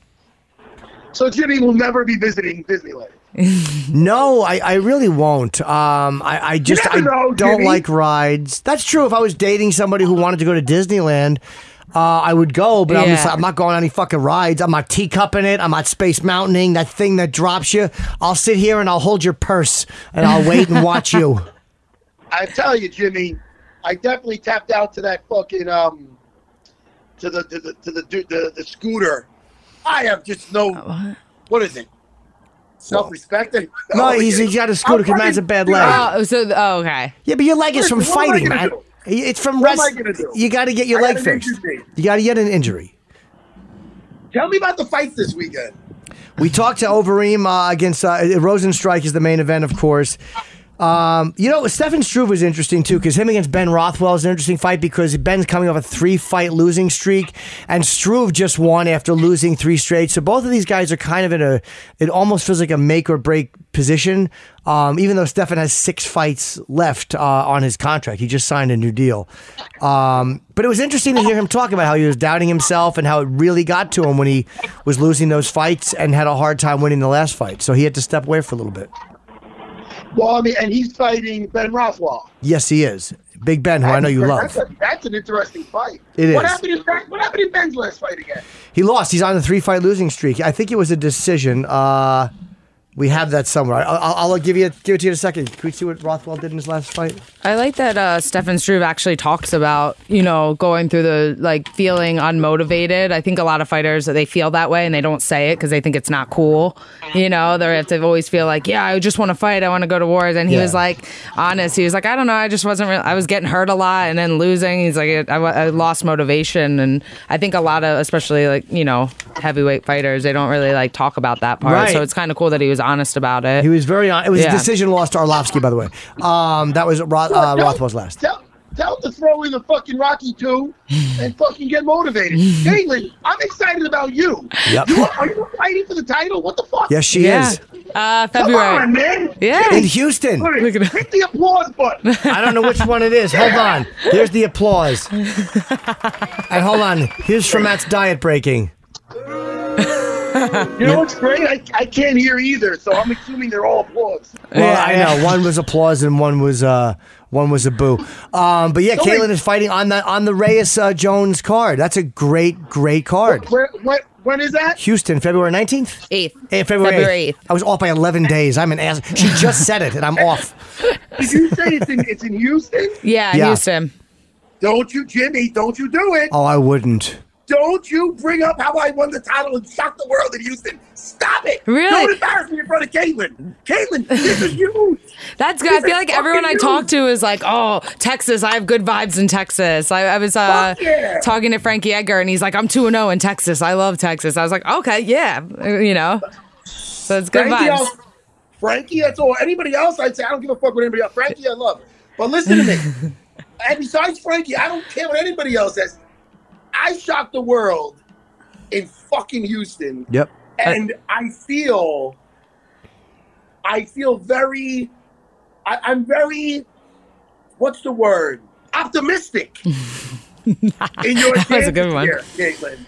So Jimmy will never be visiting Disneyland. No, I, I really won't. Um, I, I just I know, don't Jimmy. like rides. That's true. If I was dating somebody who wanted to go to Disneyland, uh, I would go. But I'm just I'm not going on any fucking rides. I'm not teacupping it. I'm not space mountaining that thing that drops you. I'll sit here and I'll hold your purse and I'll wait and watch you. I tell you, Jimmy, I definitely tapped out to that fucking um, to the to the to the the, the, the scooter. I have just no. What is it? Self respect. No, he's he's got a scooter because man's a bad leg. Oh, so oh, okay. Yeah, but your leg is from what fighting, gonna man. do? It's from What am rest. I gonna do? You got to get your I leg got an fixed. injury. You got to get an injury. Tell me about the fights this weekend. We talked to Overeem uh, against uh, Rozenstruik is the main event, of course. Um, you know, Stefan Struve was interesting too because him against Ben Rothwell is an interesting fight because Ben's coming off a three fight losing streak and Struve just won after losing three straight. So both of these guys are kind of in a, it almost feels like a make or break position. Um, even though Stefan has six fights left uh, on his contract, he just signed a new deal. Um, but it was interesting to hear him talk about how he was doubting himself and how it really got to him when he was losing those fights and had a hard time winning the last fight. So he had to step away for a little bit. Well, I mean, and he's fighting Ben Rothwell. Yes, he is. Big Ben, who I know you That's, love. a, that's an interesting fight. It What is. happened Ben- What happened in Ben's last fight again? He lost. He's on a three fight losing streak. I think it was a decision. Uh, we have that somewhere. I'll, I'll, give you give it to you in a second. Can we see what Rothwell did in his last fight? I like that uh, Stefan Struve actually talks about, you know, going through the like feeling unmotivated. I think a lot of fighters they feel that way and they don't say it because they think it's not cool. You know, they have to always feel like, yeah, I just want to fight. I want to go to wars. And he Yeah. was like, honest. He was like, I don't know. I just wasn't. Re- I was getting hurt a lot and then losing. He's like, I, I lost motivation. And I think a lot of, especially like you know, heavyweight fighters, they don't really like talk about that part. Right. So it's kind of cool that he was honest about it. He was very on. It was Yeah. a decision loss to Arlovsky, by the way. Um, that was Roth, uh, Tell- Rothwell's last. Tell, tell him to throw in the fucking Rocky 2 and fucking get motivated. Caitlin, I'm excited about you. Yep. You are, are you fighting for the title? What the fuck? Yes, she yeah. is. Uh, Come February. on, man. Yeah. In Houston. Look at Hit the applause button. I don't know which one it is. Hold on. Here's the applause. and hold on. Here's from Matt's diet breaking. You know what's great? I, I can't hear either, so I'm assuming they're all applause. Well, Yeah, I know one was applause and one was uh one was a boo. Um, but yeah, So Caitlin wait- is fighting on the on the Reyes uh, Jones card. That's a great great card. Where, what, when is that? Houston, February nineteenth. Eighth. Hey, February, February 8th. I was off by 11 days. I'm an ass. She just said it, and I'm off. Did you say it's in, it's in Houston? Yeah, Yeah. Houston. Don't you, Jimmy, don't you do it. Oh, I wouldn't. Don't you bring up how I won the title and shocked the world in Houston. Stop it. Really? Don't embarrass me in front of Caitlin. Caitlin, this is huge. That's good. I feel like everyone I talk to is like, "Oh, Texas. I have good vibes in Texas." I, I was uh, yeah. talking to Frankie Edgar, and he's like, "I'm two and zero in Texas. I love Texas." I was like, "Okay, yeah, you know." So it's good Frankie, vibes. else- Frankie, that's all. Anybody else, I'd say I don't give a fuck with anybody else. Frankie, I love. But listen to me. and besides Frankie, I don't care what anybody else says. I shocked the world in fucking Houston. Yep. and I feel, I feel very, I, I'm very, what's the word? Optimistic. in your That was a good one. here, Caitlin.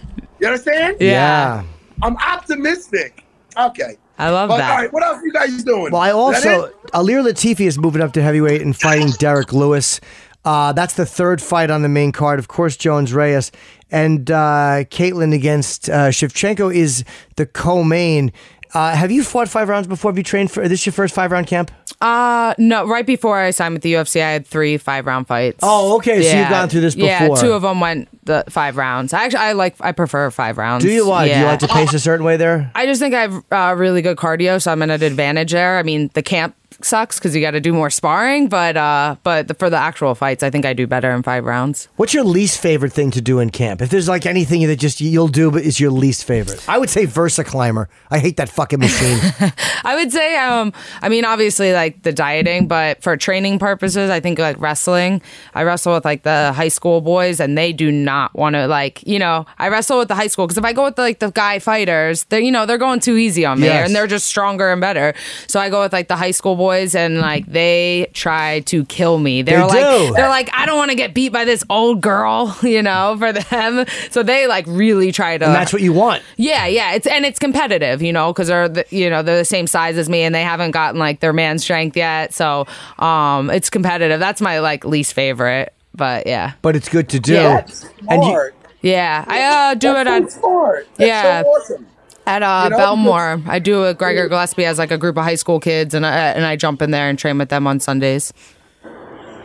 You understand? Yeah. I'm optimistic. Okay. I love But, that. All right, what else you guys doing? Well, I also? Ilir Latifi is moving up to heavyweight and fighting Derrick Lewis. Uh, that's the third fight on the main card. Of course, Jones Reyes and uh, Caitlin against uh, Shevchenko is the co-main. Uh, have you fought five rounds before? Have you trained for? Is this your first five round camp? Uh no, right before I signed with the UFC, I had three five round fights. Oh, okay, so you've gone through this before. Yeah, two of them went the five rounds. I actually I like I prefer five rounds. Do you why? Do you like to pace a certain way there? I just think I have uh, really good cardio, so I'm at an advantage there. I mean, the camp sucks because you got to do more sparring, but uh, but the, for the actual fights, I think I do better in five rounds. What's your least favorite thing to do in camp? If there's like anything that just you'll do, but is your least favorite? I would say VersaClimber. I hate that fucking machine. I would say, um, I mean, obviously like the dieting, but for training purposes, I think like wrestling. I wrestle with like the high school boys, and they do not want to like, you know, I wrestle with the high school because if I go with like the guy fighters, they're you know they're going too easy on me, Yes. and they're just stronger and better. So I go with like the high school boys, and like they try to kill me. They're They like, do. they're like, I don't want to get beat by this old girl, you know, for them. So they like really try to. and that's what you want. Yeah, yeah, it's and it's competitive, you know, because they're the, you know they're the same size as me, and they haven't gotten like their man strength yet, so um, it's competitive. That's my like least favorite, but yeah, But it's good to do. Yeah. That's And you- yeah, I uh, do it That's at so smart. That's Yeah. so awesome. At uh, You know, Bellmore. I do with Gregor Gillespie as like a group of high school kids, and I, and I jump in there and train with them on Sundays.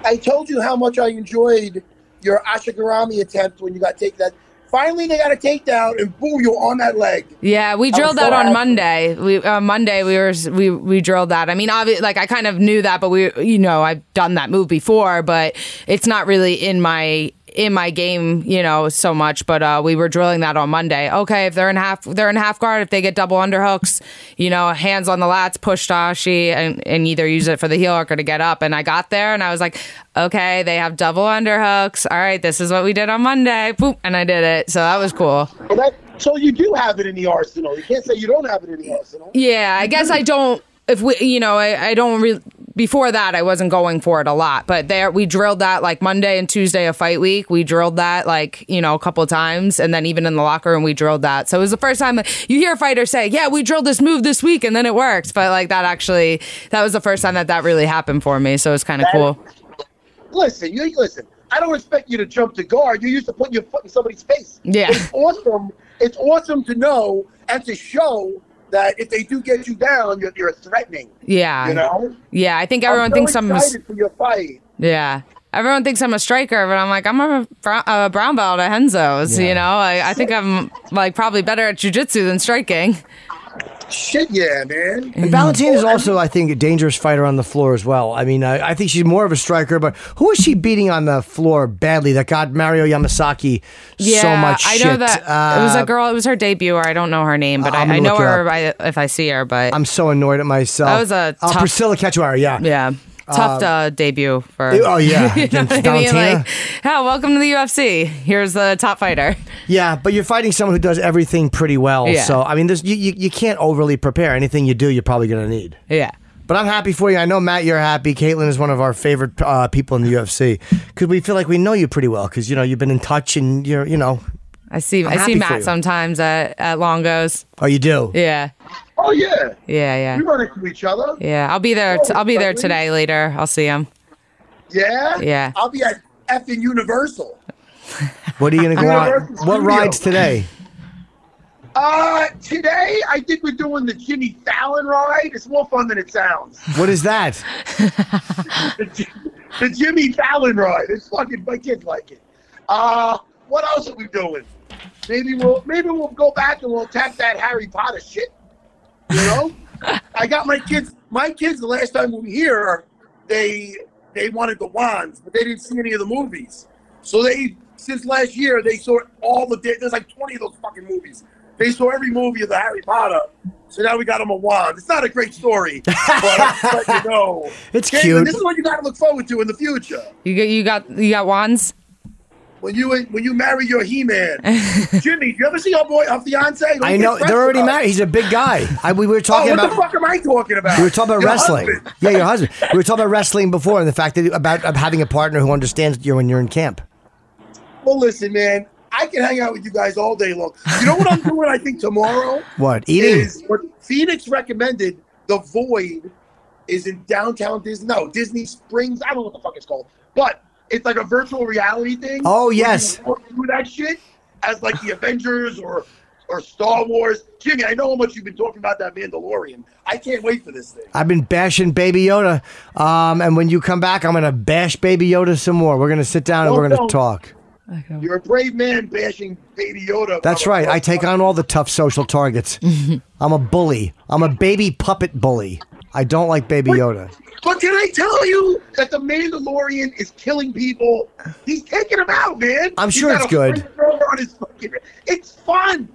I told you how much I enjoyed your Ashigarami attempt when you got take that. Finally, they got a takedown, and boom, you're on that leg. Yeah, we drilled so that on. Monday. We uh, Monday we were we we drilled that. I mean, obviously, like I kind of knew that, but we you know I've done that move before, but it's not really in my in my game, you know, so much. But uh, we were drilling that on Monday. Okay, if they're in half they're in half guard, if they get double underhooks, you know, hands on the lats, push Tashi, and and either use it for the heel hook or to get up. And I got there, and I was like, okay, they have double underhooks. All right, this is what we did on Monday. Boop, and I did it. So that was cool. Well, that, so you do have it in the arsenal. You can't say you don't have it in the arsenal. Yeah, I guess I don't. If we, you know, I, I don't really. Before that, I wasn't going for it a lot, but there we drilled that like Monday and Tuesday of fight week. We drilled that like you know a couple of times, and then even in the locker room we drilled that. So it was the first time you hear a fighter say, "Yeah, we drilled this move this week, and then it worked." But like that actually, that was the first time that that really happened for me. So it's kind of cool. Listen, you listen. I don't expect you to jump to guard. You're used to putting your foot in somebody's face. Yeah. It's awesome. It's awesome to know and to show that if they do get you down, you're, you're threatening. Yeah, You know. yeah. I think everyone I'm so thinks I'm. a s- excited for your fight. Yeah. Everyone thinks I'm a striker, but I'm like, I'm a, brown, a brown belt at Renzo's, you know? I, I think I'm like probably better at jujitsu than striking. Shit, yeah, man. And Valentina is also, I think, a dangerous fighter on the floor as well. I mean, I, I think she's more of a striker, but who is she beating on the floor badly that got Mario Yamasaki Yeah, so much I shit? know that it was Uh, a girl. It was her debut, or I don't know her name, but I'm I, I know look her by, if I see her. But I'm so annoyed at myself. That was a Oh, tough- Priscila Cachoeira, yeah. yeah, tough uh, debut for. Oh, yeah, you know what I mean? Like, yeah, welcome to the UFC. Here's the top fighter. Yeah, but you're fighting someone who does everything pretty well. Yeah. So, I mean, there's, you, you, you can't overly prepare. Anything you do, you're probably going to need. Yeah. But I'm happy for you. I know, Matt, you're happy. Caitlin is one of our favorite uh, people in the UFC because we feel like we know you pretty well because, you know, you've been in touch and you're, you know, I see. I'm I see Matt sometimes at at Longos. oh, you do? Yeah, Oh yeah. yeah, yeah, We run into each other. yeah. I'll be there. T- I'll be there today. Later, I'll see him. Yeah. Yeah. I'll be at effing Universal. What are you going to go Universal on? What Studios. rides today? Uh, today I think we're doing the Jimmy Fallon ride. It's more fun than it sounds. What is that? the, Ji- the Jimmy Fallon ride. It's fucking my kids like it. Uh, what else are we doing? Maybe we'll maybe we'll go back and we'll attack that Harry Potter shit. You know, I got my kids. My kids the last time we were here, they they wanted the wands, but they didn't see any of the movies. So they since last year they saw all the there's like twenty of those fucking movies. They saw every movie of the Harry Potter. So now we got them a wand. It's not a great story, but I'm you know. It's Caitlin, cute. This is what you got to look forward to in the future. You got you got you got wands. When you when you marry your He-Man, Jimmy, do you ever see our boy, our fiance? Don't I know they're already married. He's a big guy. I, we were Oh, talking what about. the fuck am I talking about? We were talking about Your wrestling. husband. Yeah, your husband. We were talking about wrestling before, and the fact that about of having a partner who understands you when you're in camp. Well, listen, man, I can hang out with you guys all day long. You know what I'm doing? I think tomorrow What eating? is what Phoenix recommended. The Void is in downtown Disney. No, Disney Springs. I don't know what the fuck it's called, but it's like a virtual reality thing. Oh, yes. walk through that shit as like the Avengers or or Star Wars. Jimmy, I know how much you've been talking about that Mandalorian. I can't wait for this thing. I've been bashing Baby Yoda, um, and when you come back, I'm gonna bash Baby Yoda some more. We're gonna sit down and we're gonna Don't- talk. You're a brave man bashing Baby Yoda. That's right. I take on all the tough social targets. I'm a bully. I'm a baby puppet bully. I don't like Baby Yoda. But can I tell you that the Mandalorian is killing people? He's taking them out, man. I'm He's sure got it's a good. on his fucking- It's fun.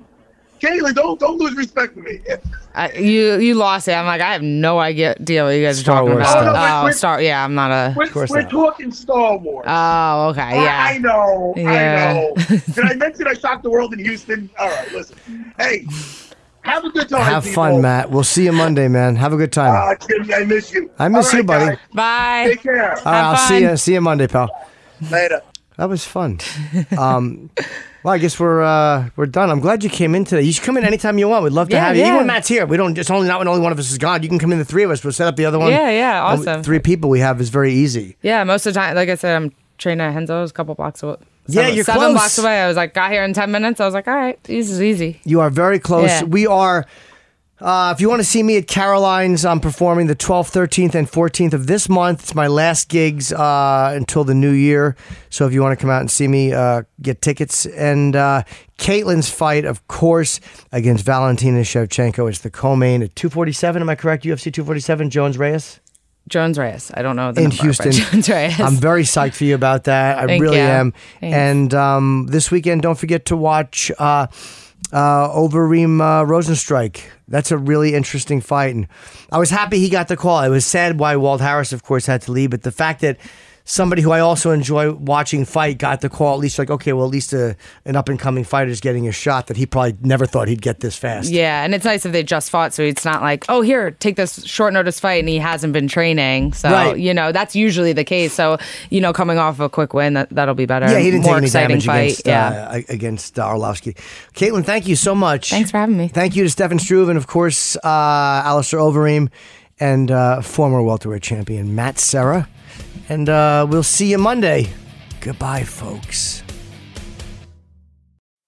Kayla, don't don't lose respect for me. I, you you lost it. I'm like I have no idea what you guys are Star talking Wars about. stuff. Oh, no, oh, Star. Yeah, I'm not a. We're, course we're not. talking Star Wars. Oh, okay. Yeah. I know. Yeah. I know. Did I mention I shocked the world in Houston? All right, listen. Hey, have a good time. Have people. fun, Matt. We'll see you Monday, man. Have a good time. Uh, Jimmy, I miss you. I miss All you, buddy. guys, Bye. Take care. All right, I'll see you. See you Monday, pal. Later. That was fun. Um, well, I guess we're uh, we're done. I'm glad you came in today. You should come in anytime you want. We'd love to Yeah, have you. Even when Matt's here, we don't. It's only not when only one of us is gone. You can come in. The three of us. We'll set up the other one. Yeah, yeah, And we- awesome. three people we have is very easy. Yeah, most of the time, like I said, I'm training at Renzo's a couple blocks away. Yeah, seven- you're seven close. blocks away. I was like, got here in ten minutes. I was like, all right, this is easy. You are very close. Yeah. We are. Uh, if you want to see me at Caroline's, I'm performing the 12th, 13th, and 14th of this month. It's my last gigs uh, until the new year. So if you want to come out and see me, uh, get tickets. And uh, Caitlin's fight, of course, against Valentina Shevchenko. It's the co-main at 247. Am I correct? UFC 247. Jones Reyes Jones Reyes. I don't know the in number, Houston. Jones Reyes. I'm very psyched for you about that. I Thank really you. am. Thanks. And um, this weekend, don't forget to watch uh, uh, Overeem uh, Rozenstruik. That's a really interesting fight, and I was happy he got the call. It was sad why Walt Harris, of course, had to leave, but the fact that somebody who I also enjoy watching fight got the call, at least like okay, well, at least a, an up and coming fighter is getting a shot that he probably never thought he'd get this fast. Yeah, and it's nice if they just fought, so it's not like, oh, here, take this short notice fight, and he hasn't been training. So Right. you know that's usually the case. So you know, coming off a quick win, that that'll be better. Yeah, he didn't More take any exciting damage fight. against yeah. uh, against uh, Arlovsky. Caitlin, thank you so much. Thanks for having me. Thank you to Stefan Struve and, of course, uh, Alistair Overeem and uh, former welterweight champion Matt Serra. And uh, we'll see you Monday. Goodbye, folks.